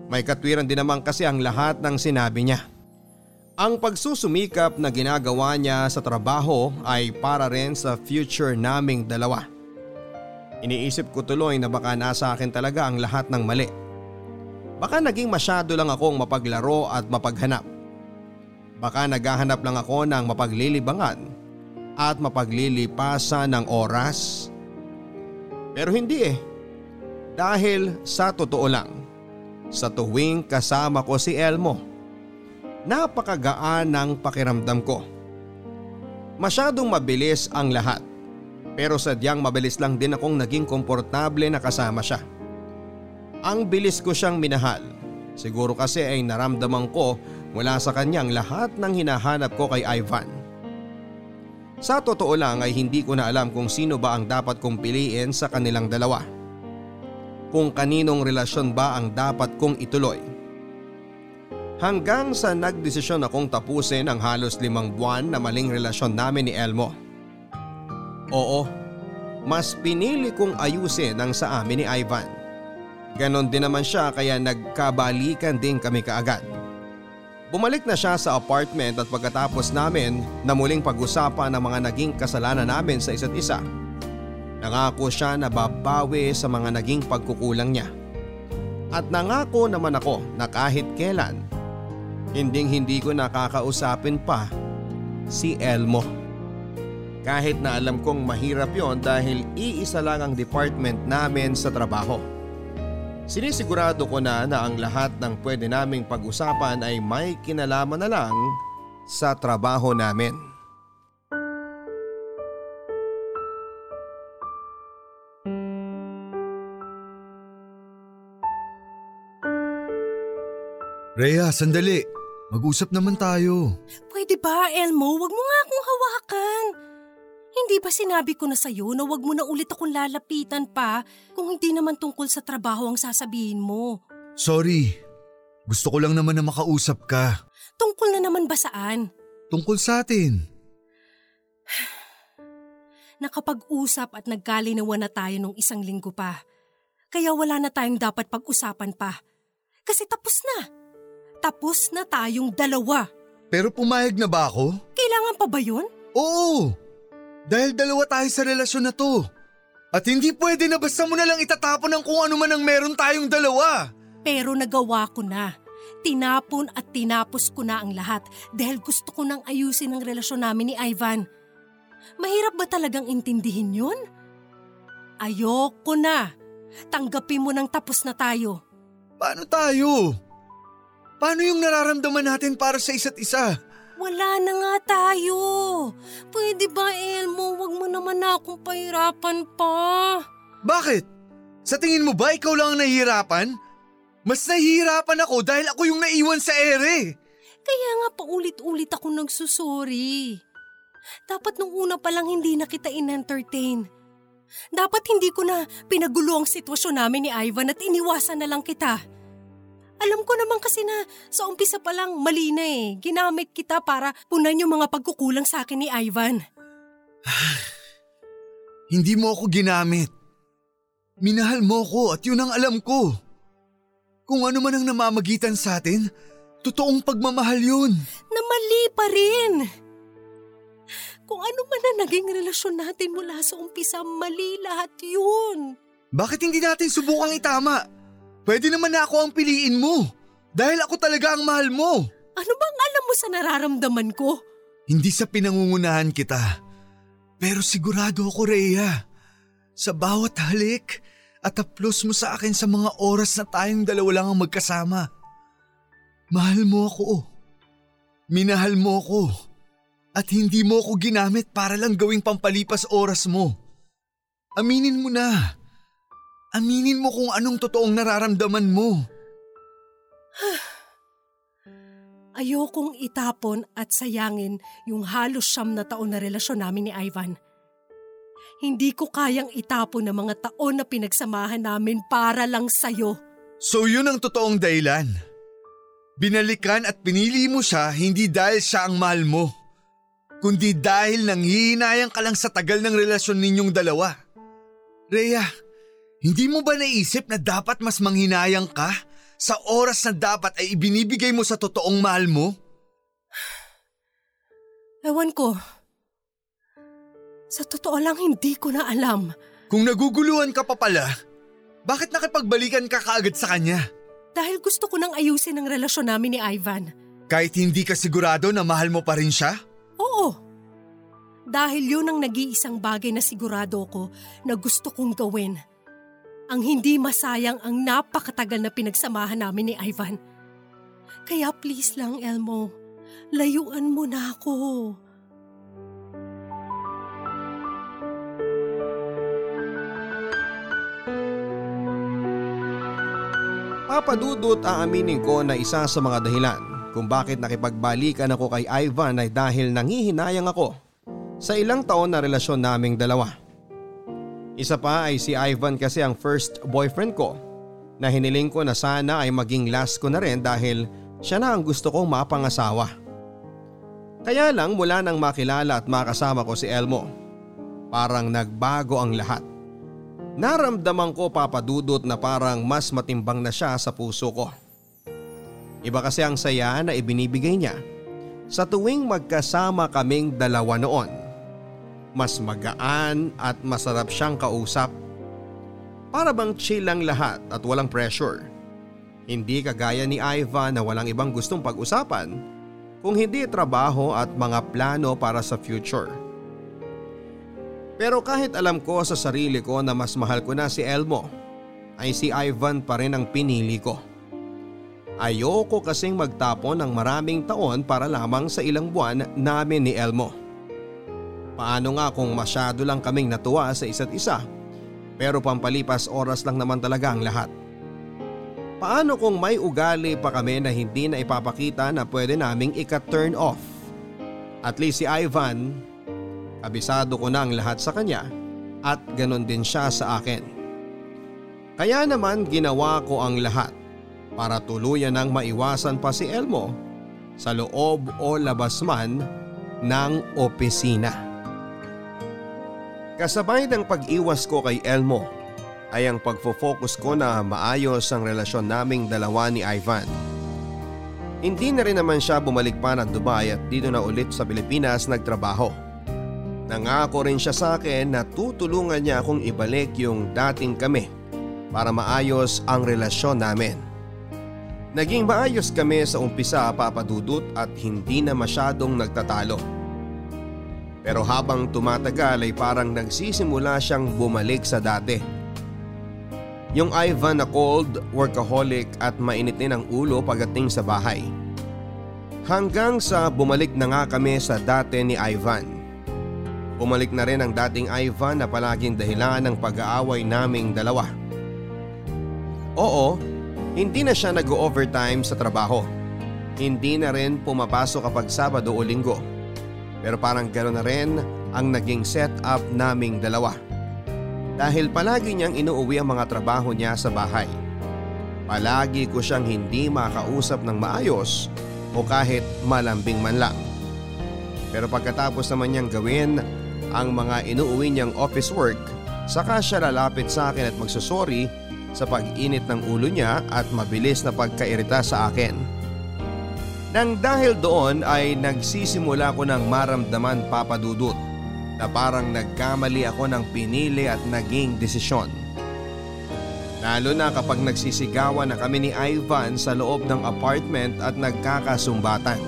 May katwiran din naman kasi ang lahat ng sinabi niya. Ang pagsusumikap na ginagawa niya sa trabaho ay para rin sa future naming dalawa. Iniisip ko tuloy na baka nasa akin talaga ang lahat ng mali. Baka naging masyado lang akong mapaglaro at mapaghanap. Baka naghahanap lang ako ng mapaglilibangan at mapaglilipasan ng oras. Pero hindi eh. Dahil sa totoo lang, sa tuwing kasama ko si Elmo, napakagaan ng pakiramdam ko. Masyadong mabilis ang lahat pero sadyang mabilis lang din akong naging komportable na kasama siya. Ang bilis ko siyang minahal. Siguro kasi ay naramdaman ko mula sa kanyang lahat ng hinahanap ko kay Ivan. Sa totoo lang ay hindi ko na alam kung sino ba ang dapat kong piliin sa kanilang dalawa. Kung kaninong relasyon ba ang dapat kong ituloy. Hanggang sa nagdesisyon akong tapusin ang halos limang buwan na maling relasyon namin ni Elmo. Oo, mas pinili kong ayusin ang sa amin ni Ivan. Ganon din naman siya kaya nagkabalikan din kami kaagad. Bumalik na siya sa apartment at pagkatapos namin na muling pag-usapan ang mga naging kasalanan namin sa isa't isa. Nangako siya na babawi sa mga naging pagkukulang niya. At nangako naman ako na kahit kailan, hinding hindi ko nakakausapin pa si Elmo. Kahit na alam kong mahirap yon dahil iisa lang ang department namin sa trabaho. Sinisigurado ko na na ang lahat ng pwede naming pag-usapan ay may kinalaman na lang sa trabaho namin. Rhea, sandali. Mag-usap naman tayo. Pwede ba, Elmo? Huwag mo nga akong hawakan. Hindi ba sinabi ko na sa'yo na wag mo na ulit akong lalapitan pa kung hindi naman tungkol sa trabaho ang sasabihin mo? Sorry. Gusto ko lang naman na makausap ka. Tungkol na naman ba saan? Tungkol sa atin. Nakapag-usap at nagkalinawan na tayo nung isang linggo pa. Kaya wala na tayong dapat pag-usapan pa. Kasi tapos na. Tapos na tayong dalawa. Pero pumayag na ba ako? Kailangan pa ba yun? Oo! Dahil dalawa tayo sa relasyon na to. At hindi pwede na basta mo na lang itatapon ng kung ano man ang meron tayong dalawa. Pero nagawa ko na. Tinapon at tinapos ko na ang lahat dahil gusto ko nang ayusin ang relasyon namin ni Ivan. Mahirap ba talagang intindihin yun? Ayoko na. Tanggapin mo nang tapos na tayo. Paano tayo? Paano yung nararamdaman natin para sa isa't isa? Wala na nga tayo. Pwede ba, Elmo? Huwag mo naman na akong pahirapan pa. Bakit? Sa tingin mo ba ikaw lang ang nahihirapan? Mas nahihirapan ako dahil ako yung naiwan sa ere. Kaya nga paulit-ulit ako nagsusori. Dapat nung una pa lang hindi na kita in-entertain. Dapat hindi ko na pinagulo ang sitwasyon namin ni Ivan at iniwasan na lang kita. Alam ko naman kasi na sa umpisa pa lang mali na eh. Ginamit kita para punan yung mga pagkukulang sa akin ni Ivan. Hindi mo ako ginamit. Minahal mo ko at yun ang alam ko. Kung ano man ang namamagitan sa atin, totoong pagmamahal yun. Na mali pa rin. Kung ano man ang naging relasyon natin mula sa umpisa, mali lahat yun. Bakit hindi natin subukang itama? Pwede naman na ako ang piliin mo. Dahil ako talaga ang mahal mo. Ano bang alam mo sa nararamdaman ko? Hindi sa pinangungunahan kita. Pero sigurado ako, Rhea. Sa bawat halik at aplos mo sa akin sa mga oras na tayong dalawa lang ang magkasama. Mahal mo ako. Minahal mo ako. At hindi mo ako ginamit para lang gawing pampalipas oras mo. Aminin mo na. Aminin mo kung anong totoong nararamdaman mo. Ayokong itapon at sayangin yung halos siyam na taon na relasyon namin ni Ivan. Hindi ko kayang itapon ang mga taon na pinagsamahan namin para lang sa'yo. So yun ang totoong dahilan. Binalikan at pinili mo siya hindi dahil siya ang mahal mo, kundi dahil nanghihinayang ka lang sa tagal ng relasyon ninyong dalawa. Rhea, hindi mo ba naisip na dapat mas manghinayang ka sa oras na dapat ay ibinibigay mo sa totoong mahal mo? Ewan ko. Sa totoo lang hindi ko na alam. Kung naguguluhan ka pa pala, bakit nakipagbalikan ka kaagad sa kanya? Dahil gusto ko nang ayusin ang relasyon namin ni Ivan. Kahit hindi ka sigurado na mahal mo pa rin siya? Oo. Dahil yun ang nag-iisang bagay na sigurado ko na gusto kong gawin. Ang hindi masayang ang napakatagal na pinagsamahan namin ni Ivan. Kaya please lang, Elmo, layuan mo na ako. Papadudot aaminin ko na isa sa mga dahilan kung bakit nakipagbalikan ako kay Ivan ay dahil nangihinayang ako sa ilang taon na relasyon naming dalawa. Isa pa ay si Ivan kasi ang first boyfriend ko na hiniling ko na sana ay maging last ko na rin dahil siya na ang gusto kong mapangasawa. Kaya lang mula nang makilala at makasama ko si Elmo, parang nagbago ang lahat. Naramdaman ko papadudot na parang mas matimbang na siya sa puso ko. Iba kasi ang saya na ibinibigay niya sa tuwing magkasama kaming dalawa noon. Mas magaan at masarap siyang kausap. Para bang chill lang lahat at walang pressure. Hindi kagaya ni Ivan na walang ibang gustong pag-usapan kung hindi trabaho at mga plano para sa future. Pero kahit alam ko sa sarili ko na mas mahal ko na si Elmo, ay si Ivan pa rin ang pinili ko. Ayoko kasing magtapon ng maraming taon para lamang sa ilang buwan namin ni Elmo. Paano nga kung masyado lang kaming natuwa sa isa't isa pero pampalipas oras lang naman talaga ang lahat. Paano kung may ugali pa kami na hindi na ipapakita na pwede naming ika-turn off? At least si Ivan, kabisado ko na ang lahat sa kanya at ganon din siya sa akin. Kaya naman ginawa ko ang lahat para tuluyan ng maiwasan pa si Elmo sa loob o labas man ng opisina. Kasabay ng pag-iwas ko kay Elmo ay ang pagfo-focus ko na maayos ang relasyon naming dalawa ni Ivan. Hindi na rin naman siya bumalik pa ng Dubai at dito na ulit sa Pilipinas nagtrabaho. Nangako rin siya sa akin na tutulungan niya akong ibalik yung dating kami para maayos ang relasyon namin. Naging maayos kami sa umpisa papadudot at hindi na masyadong nagtatalo. Pero habang tumatagal ay parang nagsisimula siyang bumalik sa dati. Yung Ivan na cold, workaholic at mainit din ang ulo pagdating sa bahay. Hanggang sa bumalik na nga kami sa dati ni Ivan. Bumalik na rin ang dating Ivan na palaging dahilan ng pag-aaway naming dalawa. Oo, hindi na siya nag-overtime sa trabaho. Hindi na rin pumapasok kapag Sabado o Linggo. Pero parang gano'n na rin ang naging setup naming dalawa dahil palagi niyang inuuwi ang mga trabaho niya sa bahay. Palagi ko siyang hindi makausap ng maayos o kahit malambing man lang. Pero pagkatapos naman niyang gawin ang mga inuuwi niyang office work, saka siya lalapit sa akin at magsusori sa pag-init ng ulo niya at mabilis na pagkairita sa akin. Nang dahil doon ay nagsisimula ko ng maramdaman papadudot na parang nagkamali ako ng pinili at naging desisyon. Lalo na kapag nagsisigawan na kami ni Ivan sa loob ng apartment at nagkakasumbatan.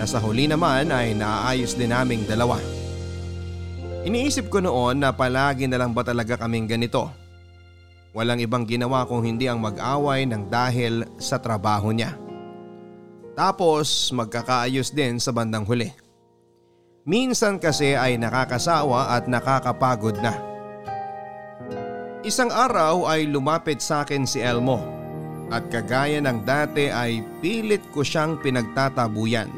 Nasa huli naman ay naayos din naming dalawa. Iniisip ko noon na palagi na lang ba talaga kaming ganito. Walang ibang ginawa kung hindi ang mag-away ng dahil sa trabaho niya. Tapos magkakaayos din sa bandang huli. Minsan kasi ay nakakasawa at nakakapagod na. Isang araw ay lumapit sa akin si Elmo at kagaya ng dati ay pilit ko siyang pinagtatabuyan.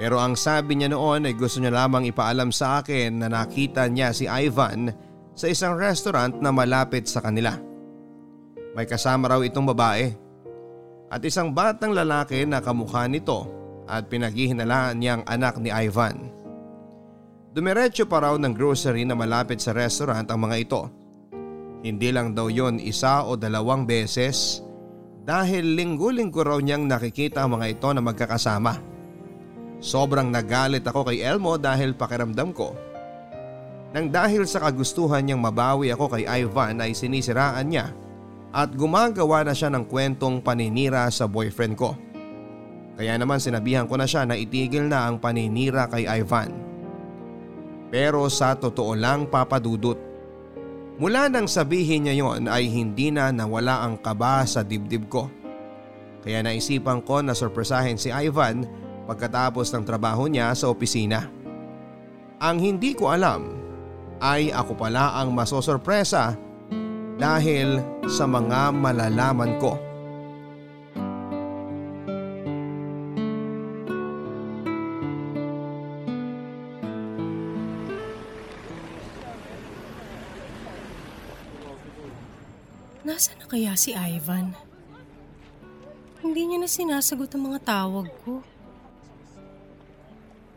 Pero ang sabi niya noon ay gusto niya lamang ipaalam sa akin na nakita niya si Ivan sa isang restaurant na malapit sa kanila. May kasama raw itong babae at isang batang lalaki na kamukha nito at pinaghihinalaan niyang anak ni Ivan. Dumiretso pa raw ng grocery na malapit sa restaurant ang mga ito. Hindi lang daw yon isa o dalawang beses dahil linggo-linggo raw niyang nakikita ang mga ito na magkakasama. Sobrang nagalit ako kay Elmo dahil pakiramdam ko. Nang dahil sa kagustuhan niyang mabawi ako kay Ivan ay sinisiraan niya at gumagawa na siya ng kwentong paninira sa boyfriend ko. Kaya naman sinabihan ko na siya na itigil na ang paninira kay Ivan. Pero sa totoo lang papadudot. Mula nang sabihin niya yon ay hindi na nawala ang kaba sa dibdib ko. Kaya naisipan ko na sorpresahin si Ivan pagkatapos ng trabaho niya sa opisina. Ang hindi ko alam ay ako pala ang masosorpresa dahil sa mga malalaman ko. Nasaan na kaya si Ivan? Hindi niya na sinasagot ang mga tawag ko.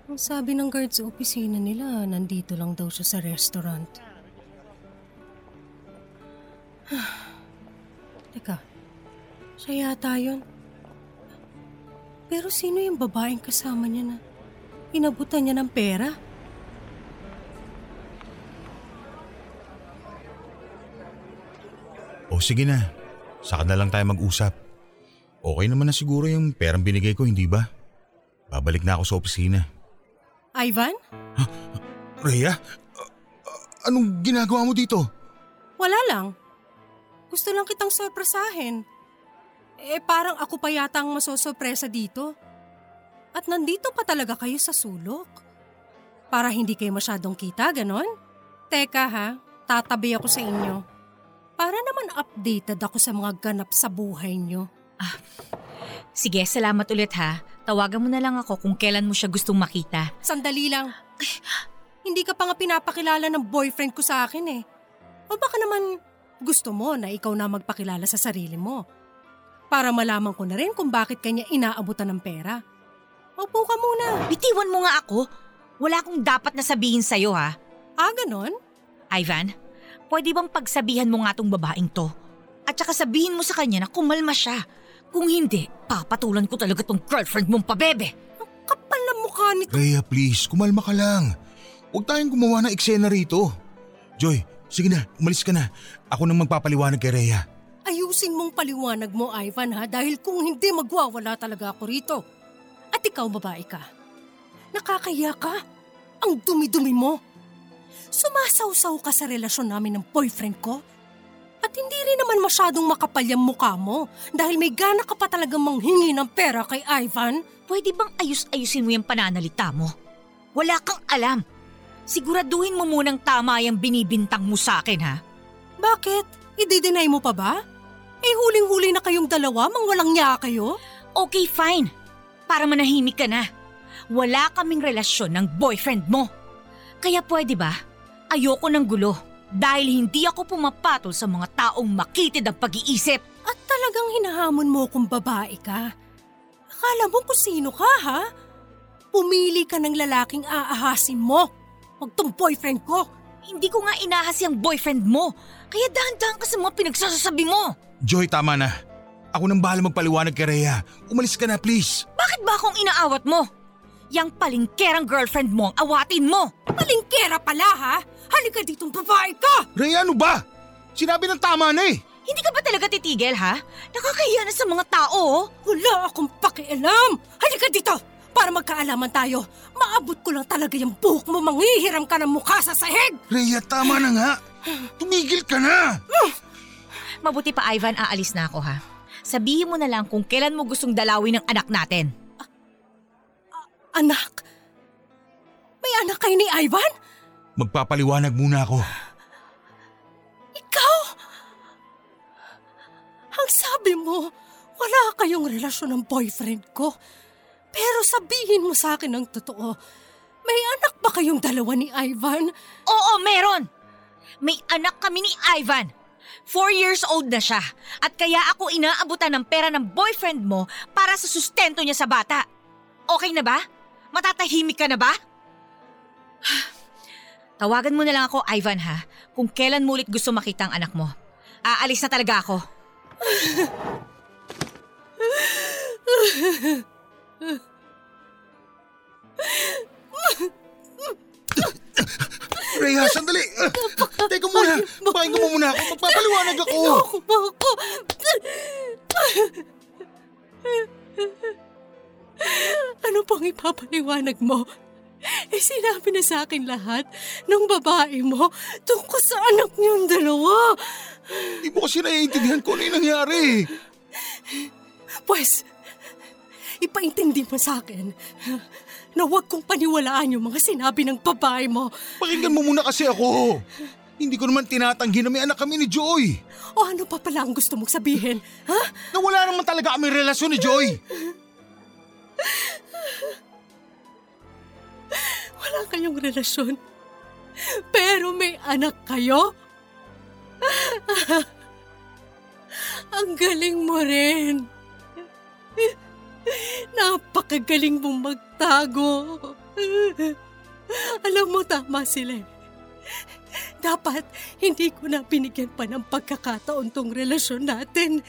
Ang sabi ng guard sa opisina nila, nandito lang daw siya sa restaurant. Teka, siya yata yun. Pero sino yung babaeng kasama niya na inabutan niya ng pera? O sige na, Saka na lang tayo mag-usap. Okay naman na siguro yung perang binigay ko, hindi ba? Babalik na ako sa opisina. Ivan? Rhea, a- a- anong ginagawa mo dito? Wala lang. Gusto lang kitang sorpresahin. Eh parang ako pa yata ang masosorpresa dito. At nandito pa talaga kayo sa sulok. Para hindi kayo masyadong kita, ganon? Teka ha, tatabi ako sa inyo. Para naman updated ako sa mga ganap sa buhay nyo. Sige, salamat ulit ha. Tawagan mo na lang ako kung kailan mo siya gustong makita. Sandali lang. Hindi ka pa nga pinapakilala ng boyfriend ko sa akin eh. O baka naman gusto mo na ikaw na magpakilala sa sarili mo. Para malaman ko na rin kung bakit kanya inaabutan ng pera. Upo ka muna. Bitiwan mo nga ako. Wala akong dapat na sabihin sa'yo ha. Ah, ganon? Ivan, pwede bang pagsabihan mo nga tong babaeng to? At saka sabihin mo sa kanya na kumalma siya. Kung hindi, papatulan ko talaga tong girlfriend mong pabebe. Kapal na mukha nito. Rhea, please, kumalma ka lang. Huwag tayong gumawa ng eksena rito. Joy, sige na, umalis ka na. Ako nang magpapaliwanag kay Rhea. Ayusin mong paliwanag mo, Ivan ha, dahil kung hindi magwawala talaga ako rito. At ikaw, babae ka. Nakakaya ka. Ang dumi-dumi mo. Sumasawsaw ka sa relasyon namin ng boyfriend ko. At hindi rin naman masyadong makapal yung mukha mo dahil may gana ka pa talagang manghingi ng pera kay Ivan. Pwede bang ayus-ayusin mo yung pananalita mo? Wala kang alam. Siguraduhin mo munang tama yung binibintang mo sa akin ha. Bakit? Idideny mo pa ba? Eh huling-huli na kayong dalawa, mang walang niya kayo? Okay, fine. Para manahimik ka na. Wala kaming relasyon ng boyfriend mo. Kaya pwede ba? Ayoko ng gulo. Dahil hindi ako pumapatol sa mga taong makitid ang pag-iisip. At talagang hinahamon mo kung babae ka. Akala mo kung sino ka, ha? Pumili ka ng lalaking aahasin mo. Huwag tong boyfriend ko. Hindi ko nga inahas yung boyfriend mo. Kaya dahan-dahan ka sa mga pinagsasasabi mo. Joy, tama na. Ako nang bahala magpaliwanag kay Rhea. Umalis ka na, please. Bakit ba akong inaawat mo? Yang palingkerang girlfriend mo ang awatin mo. Palingkera pala, ha? Halika ditong babae ka! Rhea, ano ba? Sinabi ng tama na eh. Hindi ka ba talaga titigil ha? Nakakahiya na sa mga tao. oh. Wala akong pakialam! Halika dito! Para magkaalaman tayo, maabot ko lang talaga yung buhok mo, manghihiram ka ng mukha sa sahig! Rhea, tama na nga. Tumigil ka na. Mabuti pa Ivan, aalis na ako ha. Sabihin mo na lang kung kailan mo gustong dalawin ng anak natin. Anak? May anak kayo ni Ivan? Magpapaliwanag muna ako. Ikaw? Ang sabi mo, wala kayong relasyon ng boyfriend ko. Pero sabihin mo sa akin ng totoo, may anak ba kayong dalawa ni Ivan? Oo, meron! May anak kami ni Ivan. Four years old na siya at kaya ako inaabutan ng pera ng boyfriend mo para sa sustento niya sa bata. Okay na ba? Matatahimik ka na ba? Tawagan mo na lang ako, Ivan ha, kung kailan mo ulit gusto makita ang anak mo. Aalis na talaga ako. Rhea, sandali. Teka muna. Papahin mo muna ako. Magpapaliwanag ako. Ba ako? Ano pang ipapaliwanag mo? Eh sinabi na sa akin lahat ng babae mo tungkol sa anak niyong dalawa. Hindi mo kasi naiintindihan ko ano yung nangyari. Pues, ipaintindi mo sa akin na huwag kong paniwalaan yung mga sinabi ng babae mo. Pakinggan mo muna kasi ako. Hindi ko naman tinatanggi na may anak kami ni Joy. O ano pa pala ang gusto mong sabihin? Ha? Na wala naman talaga kami relasyon ni Joy. Wala kayong relasyon. Pero may anak kayo? Ang galing mo rin. Napakagaling mong magtago. Alam mo, tama sila. eh. Dapat hindi ko na binigyan pa ng pagkakataon tong relasyon natin.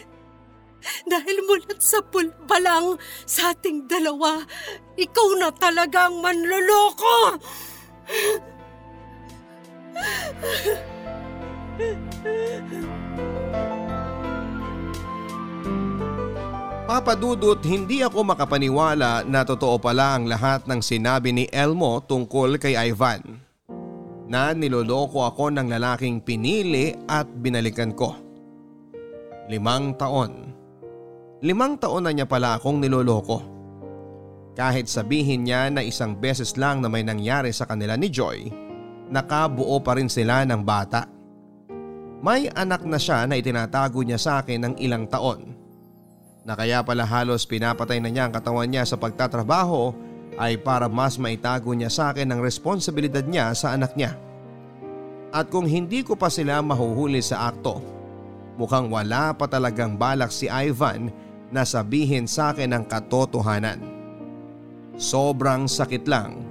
Dahil mulat sa pulpa lang sa ating dalawa, ikaw na talagang manloloko! Papadudot hindi ako makapaniwala na totoo pala ang lahat ng sinabi ni Elmo tungkol kay Ivan. Na niloloko ako ng lalaking pinili at binalikan ko. Limang taon. Limang taon na niya pala akong niloloko. Kahit sabihin niya na isang beses lang na may nangyari sa kanila ni Joy, nakabuo pa rin sila ng bata. May anak na siya na itinatago niya sa akin ng ilang taon na kaya pala halos pinapatay na niya ang katawan niya sa pagtatrabaho ay para mas maitago niya sa akin ang responsibilidad niya sa anak niya. At kung hindi ko pa sila mahuhuli sa akto, mukhang wala pa talagang balak si Ivan na sabihin sa akin ang katotohanan. Sobrang sakit lang.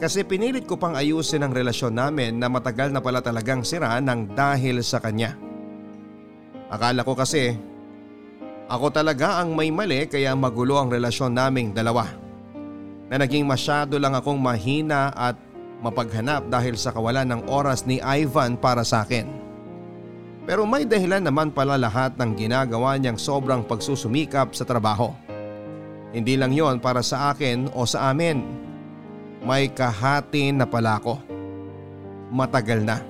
Kasi pinilit ko pang ayusin ang relasyon namin na matagal na pala talagang sira ng dahil sa kanya. Akala ko kasi ako talaga ang may mali kaya magulo ang relasyon naming dalawa. Na naging masyado lang akong mahina at mapaghanap dahil sa kawalan ng oras ni Ivan para sa akin. Pero may dahilan naman pala lahat ng ginagawa niyang sobrang pagsusumikap sa trabaho. Hindi lang yon para sa akin o sa amin. May kahati na pala ako. Matagal na.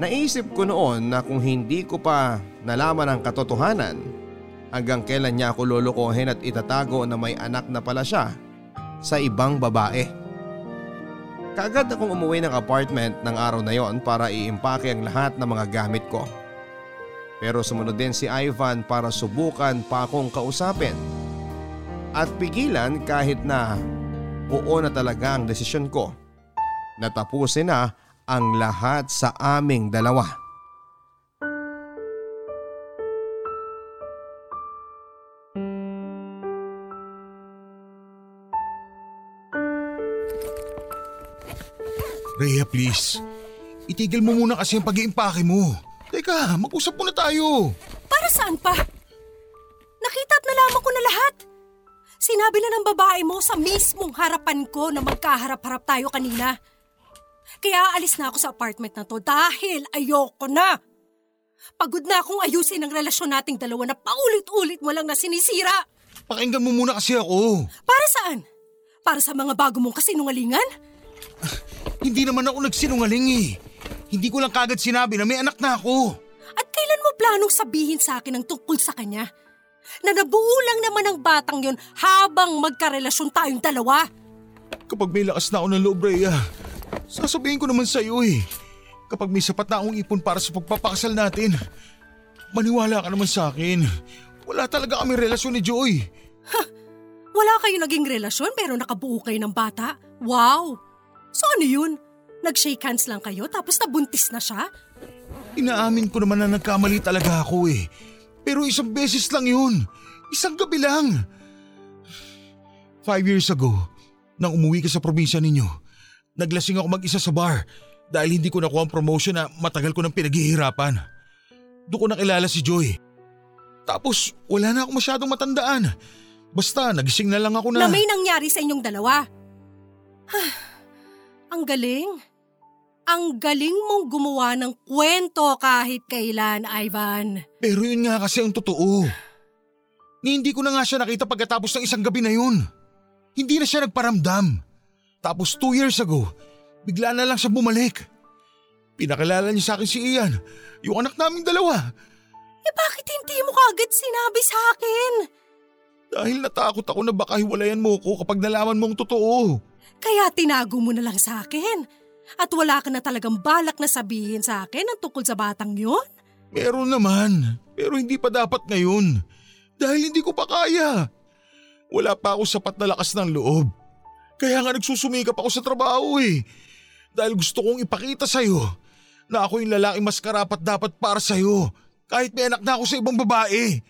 Naisip ko noon na kung hindi ko pa nalaman ang katotohanan hanggang kailan niya ako lulukohin at itatago na may anak na pala siya sa ibang babae. Kaagad akong umuwi ng apartment ng araw na yon para iimpake ang lahat ng mga gamit ko. Pero sumunod din si Ivan para subukan pa akong kausapin. At pigilan kahit na buo na talaga ang desisyon ko. Natapusin na ang lahat sa aming dalawa. Rhea, please. Itigil mo muna kasi ang pag-iimpake mo. Teka, mag-usap muna tayo. Para saan pa? Nakita at nalaman ko na lahat. Sinabi na ng babae mo sa mismong harapan ko na magkaharap-harap tayo kanina. Kaya alis na ako sa apartment na to dahil ayoko na. Pagod na akong ayusin ang relasyon nating dalawa na paulit-ulit mo lang na sinisira. Pakinggan mo muna kasi ako. Para saan? Para sa mga bago mong kasinungalingan? Hindi naman ako nagsinungaling eh. Hindi ko lang kagad sinabi na may anak na ako. At kailan mo planong sabihin sa akin ang tungkol sa kanya? Na nabuo lang naman ang batang yon habang magkarelasyon tayong dalawa. Kapag may lakas na ako ng loob, Rhea, sasabihin ko naman sa'yo eh. Kapag may sapat na akong ipon para sa pagpapakasal natin, maniwala ka naman sa akin. Wala talaga kami relasyon ni Joy. Wala kayo naging relasyon pero nakabuo kayo ng bata? Wow! So ano yun? Nag-shake hands lang kayo tapos nabuntis na siya? Inaamin ko naman na nagkamali talaga ako eh. Pero isang beses lang yun. Isang gabi lang. Five years ago, nang umuwi ka sa probinsya ninyo, naglasing ako mag-isa sa bar dahil hindi ko nakuha ang promotion na matagal ko nang pinaghihirapan. Doon ko nakilala si Joy. Tapos wala na ako masyadong matandaan. Basta nagising na lang ako na... Na may nangyari sa inyong dalawa? ang galing. Ang galing mong gumawa ng kwento kahit kailan, Ivan. Pero yun nga kasi ang totoo. Ni hindi ko na nga siya nakita pagkatapos ng isang gabi na yun. Hindi na siya nagparamdam. Tapos two years ago, bigla na lang siya bumalik. Pinakilala niya sa akin si Ian, yung anak naming dalawa. Eh bakit hindi mo kagad sinabi sa akin? Dahil natakot ako na baka hiwalayan mo ko kapag nalaman mong totoo. Kaya tinago mo na lang sa akin. At wala ka na talagang balak na sabihin sa akin ang tungkol sa batang yun? Meron naman, pero hindi pa dapat ngayon. Dahil hindi ko pa kaya. Wala pa ako sapat na lakas ng loob. Kaya nga nagsusumikap ako sa trabaho eh. Dahil gusto kong ipakita sa'yo na ako yung lalaking mas karapat dapat para sa'yo kahit may anak na ako sa ibang babae.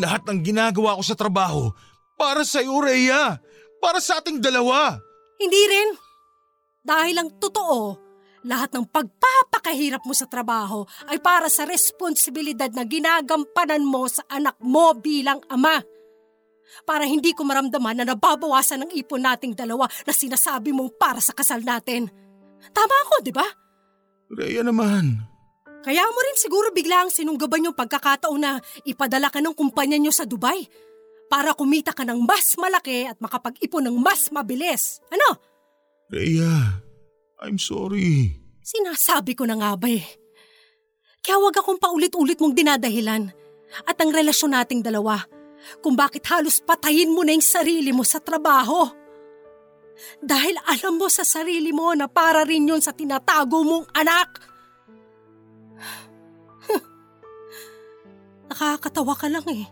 Lahat ng ginagawa ko sa trabaho para sa'yo, Rhea. Para sa ating dalawa. Hindi rin. Dahil ang totoo, lahat ng pagpapakahirap mo sa trabaho ay para sa responsibilidad na ginagampanan mo sa anak mo bilang ama. Para hindi ko maramdaman na nababawasan ang ipon nating dalawa na sinasabi mong para sa kasal natin. Tama ako, di ba? Rhea naman, Kaya mo rin siguro biglang sinunggaban yung pagkakataon na ipadala ka ng kumpanya nyo sa Dubai para kumita ka ng mas malaki at makapag-ipon ng mas mabilis. Ano? Rhea, I'm sorry. Sinasabi ko na nga ba eh. Kaya wag akong paulit-ulit mong dinadahilan at ang relasyon nating dalawa kung bakit halos patayin mo na yung sarili mo sa trabaho. Dahil alam mo sa sarili mo na para rin yun sa tinatago mong anak. Nakakatawa ka lang eh.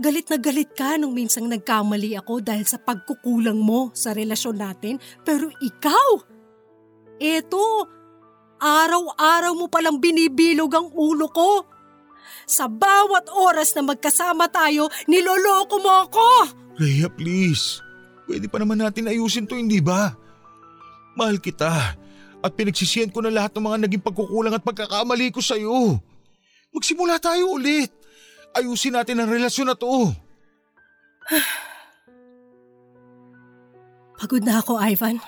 Galit na galit ka nung minsang nagkamali ako dahil sa pagkukulang mo sa relasyon natin. Pero ikaw, eto, araw-araw mo palang binibilog ang ulo ko. Sa bawat oras na magkasama tayo, niloloko mo ako! Rhea, please. Pwede pa naman natin ayusin to, hindi ba? Mahal kita at pinagsisiyan ko na lahat ng mga naging pagkukulang at pagkakamali ko sa'yo. Magsimula tayo ulit. Ayusin natin ang relasyon na to. Pagod na ako, Ivan.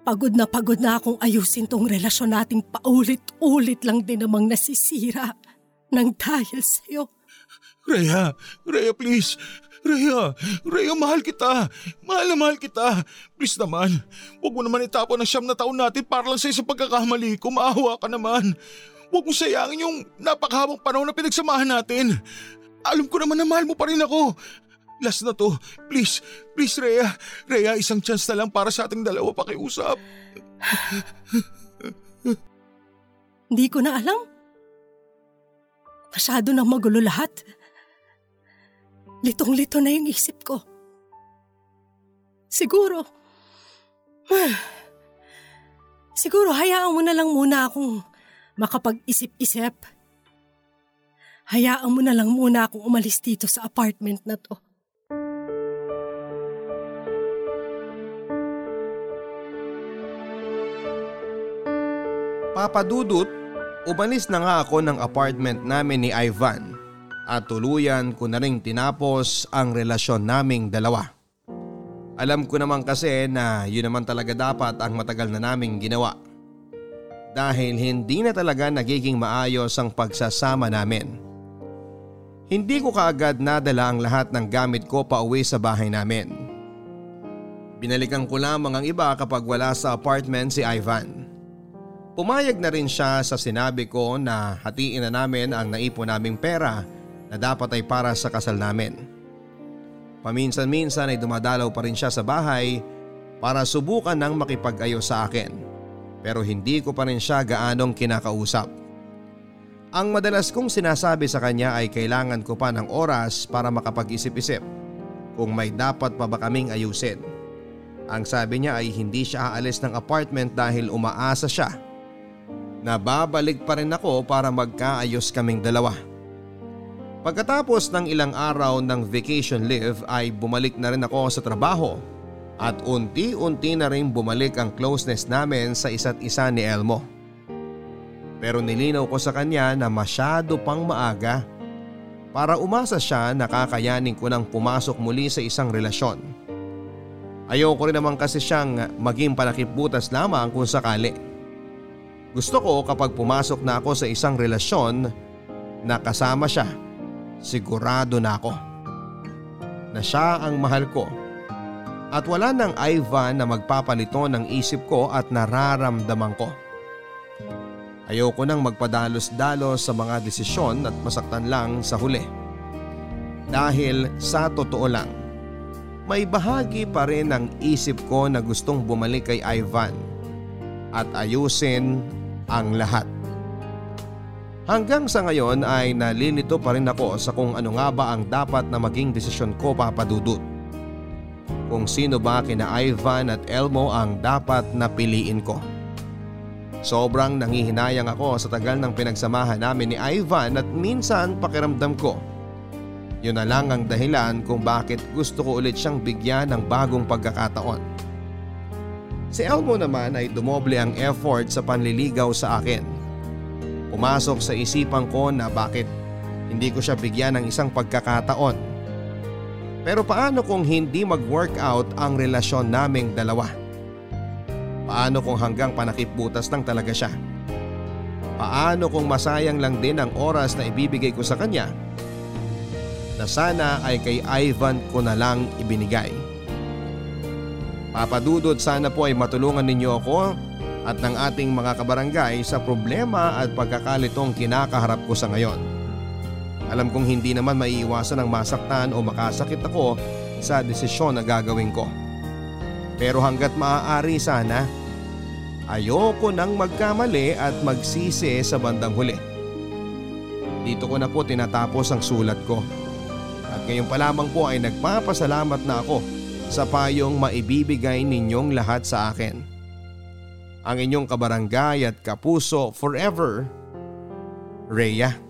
Pagod na pagod na akong ayusin tong relasyon nating paulit-ulit lang din namang nasisira nang dahil sa'yo. Rhea, Rhea please. Rhea, Rhea mahal kita. Mahal na mahal kita. Please naman, huwag mo naman itapon ang siyam na taon natin para lang sa isang pagkakamali ko. Maawa ka naman. Huwag mo sayangin yung napakahabang panahon na pinagsamahan natin. Alam ko naman na mahal mo pa rin ako. Last na to. Please, please Rhea. Rhea, isang chance na lang para sa ating dalawa pakiusap. Hindi ko na alam. Masyado na magulo lahat. Litong-lito na yung isip ko. Siguro, siguro hayaan mo na lang muna akong makapag-isip-isip. Hayaan mo na lang muna akong umalis dito sa apartment na to. Papadudot, umalis na nga ako ng apartment namin ni Ivan at tuluyan ko na rin tinapos ang relasyon naming dalawa. Alam ko naman kasi na yun naman talaga dapat ang matagal na naming ginawa. Dahil hindi na talaga nagiging maayos ang pagsasama namin. Hindi ko kaagad nadala ang lahat ng gamit ko pa uwi sa bahay namin. Binalikan ko lamang ang iba kapag wala sa apartment si Ivan. Pumayag na rin siya sa sinabi ko na hatiin na namin ang naipon naming pera na dapat ay para sa kasal namin. Paminsan-minsan ay dumadalaw pa rin siya sa bahay para subukan ng makipag-ayos sa akin pero hindi ko pa rin siya gaanong kinakausap. Ang madalas kong sinasabi sa kanya ay kailangan ko pa ng oras para makapag-isip-isip kung may dapat pa ba kaming ayusin. Ang sabi niya ay hindi siya aalis ng apartment dahil umaasa siya na babalik pa rin ako para magkaayos kaming dalawa. Pagkatapos ng ilang araw ng vacation leave ay bumalik na rin ako sa trabaho at unti-unti na rin bumalik ang closeness namin sa isa't isa ni Elmo. Pero nilinaw ko sa kanya na masyado pang maaga para umasa siya na kakayanin ko nang pumasok muli sa isang relasyon. Ayoko rin naman kasi siyang maging palakiputas lamang kung sakali. Gusto ko kapag pumasok na ako sa isang relasyon na kasama siya, sigurado na ako na siya ang mahal ko at wala nang Ivan na magpapalito ng isip ko at nararamdaman ko. Ayoko nang magpadalos-dalos sa mga desisyon at masaktan lang sa huli. Dahil sa totoo lang, may bahagi pa rin ng isip ko na gustong bumalik kay Ivan at ayusin ang lahat. Hanggang sa ngayon ay nalilito pa rin ako sa kung ano nga ba ang dapat na maging desisyon ko papadudot. Kung sino ba kina Ivan at Elmo ang dapat na piliin ko. Sobrang nangihinayang ako sa tagal ng pinagsamahan namin ni Ivan at minsan pakiramdam ko. Yun na lang ang dahilan kung bakit gusto ko ulit siyang bigyan ng bagong pagkakataon. Si Elmo naman ay dumoble ang effort sa panliligaw sa akin. Pumasok sa isipan ko na bakit hindi ko siya bigyan ng isang pagkakataon. Pero paano kung hindi mag-workout ang relasyon naming dalawa? Paano kung hanggang panakip lang talaga siya? Paano kung masayang lang din ang oras na ibibigay ko sa kanya na sana ay kay Ivan ko na lang ibinigay. Papadudod sana po ay matulungan ninyo ako at ng ating mga kabarangay sa problema at pagkakalitong kinakaharap ko sa ngayon. Alam kong hindi naman maiiwasan ang masaktan o makasakit ako sa desisyon na gagawin ko. Pero hanggat maaari sana, ayoko nang magkamali at magsisi sa bandang huli. Dito ko na po tinatapos ang sulat ko. At ngayon pa lamang po ay nagpapasalamat na ako sa payong maibibigay ninyong lahat sa akin. Ang inyong kabarangay at kapuso forever, Rhea.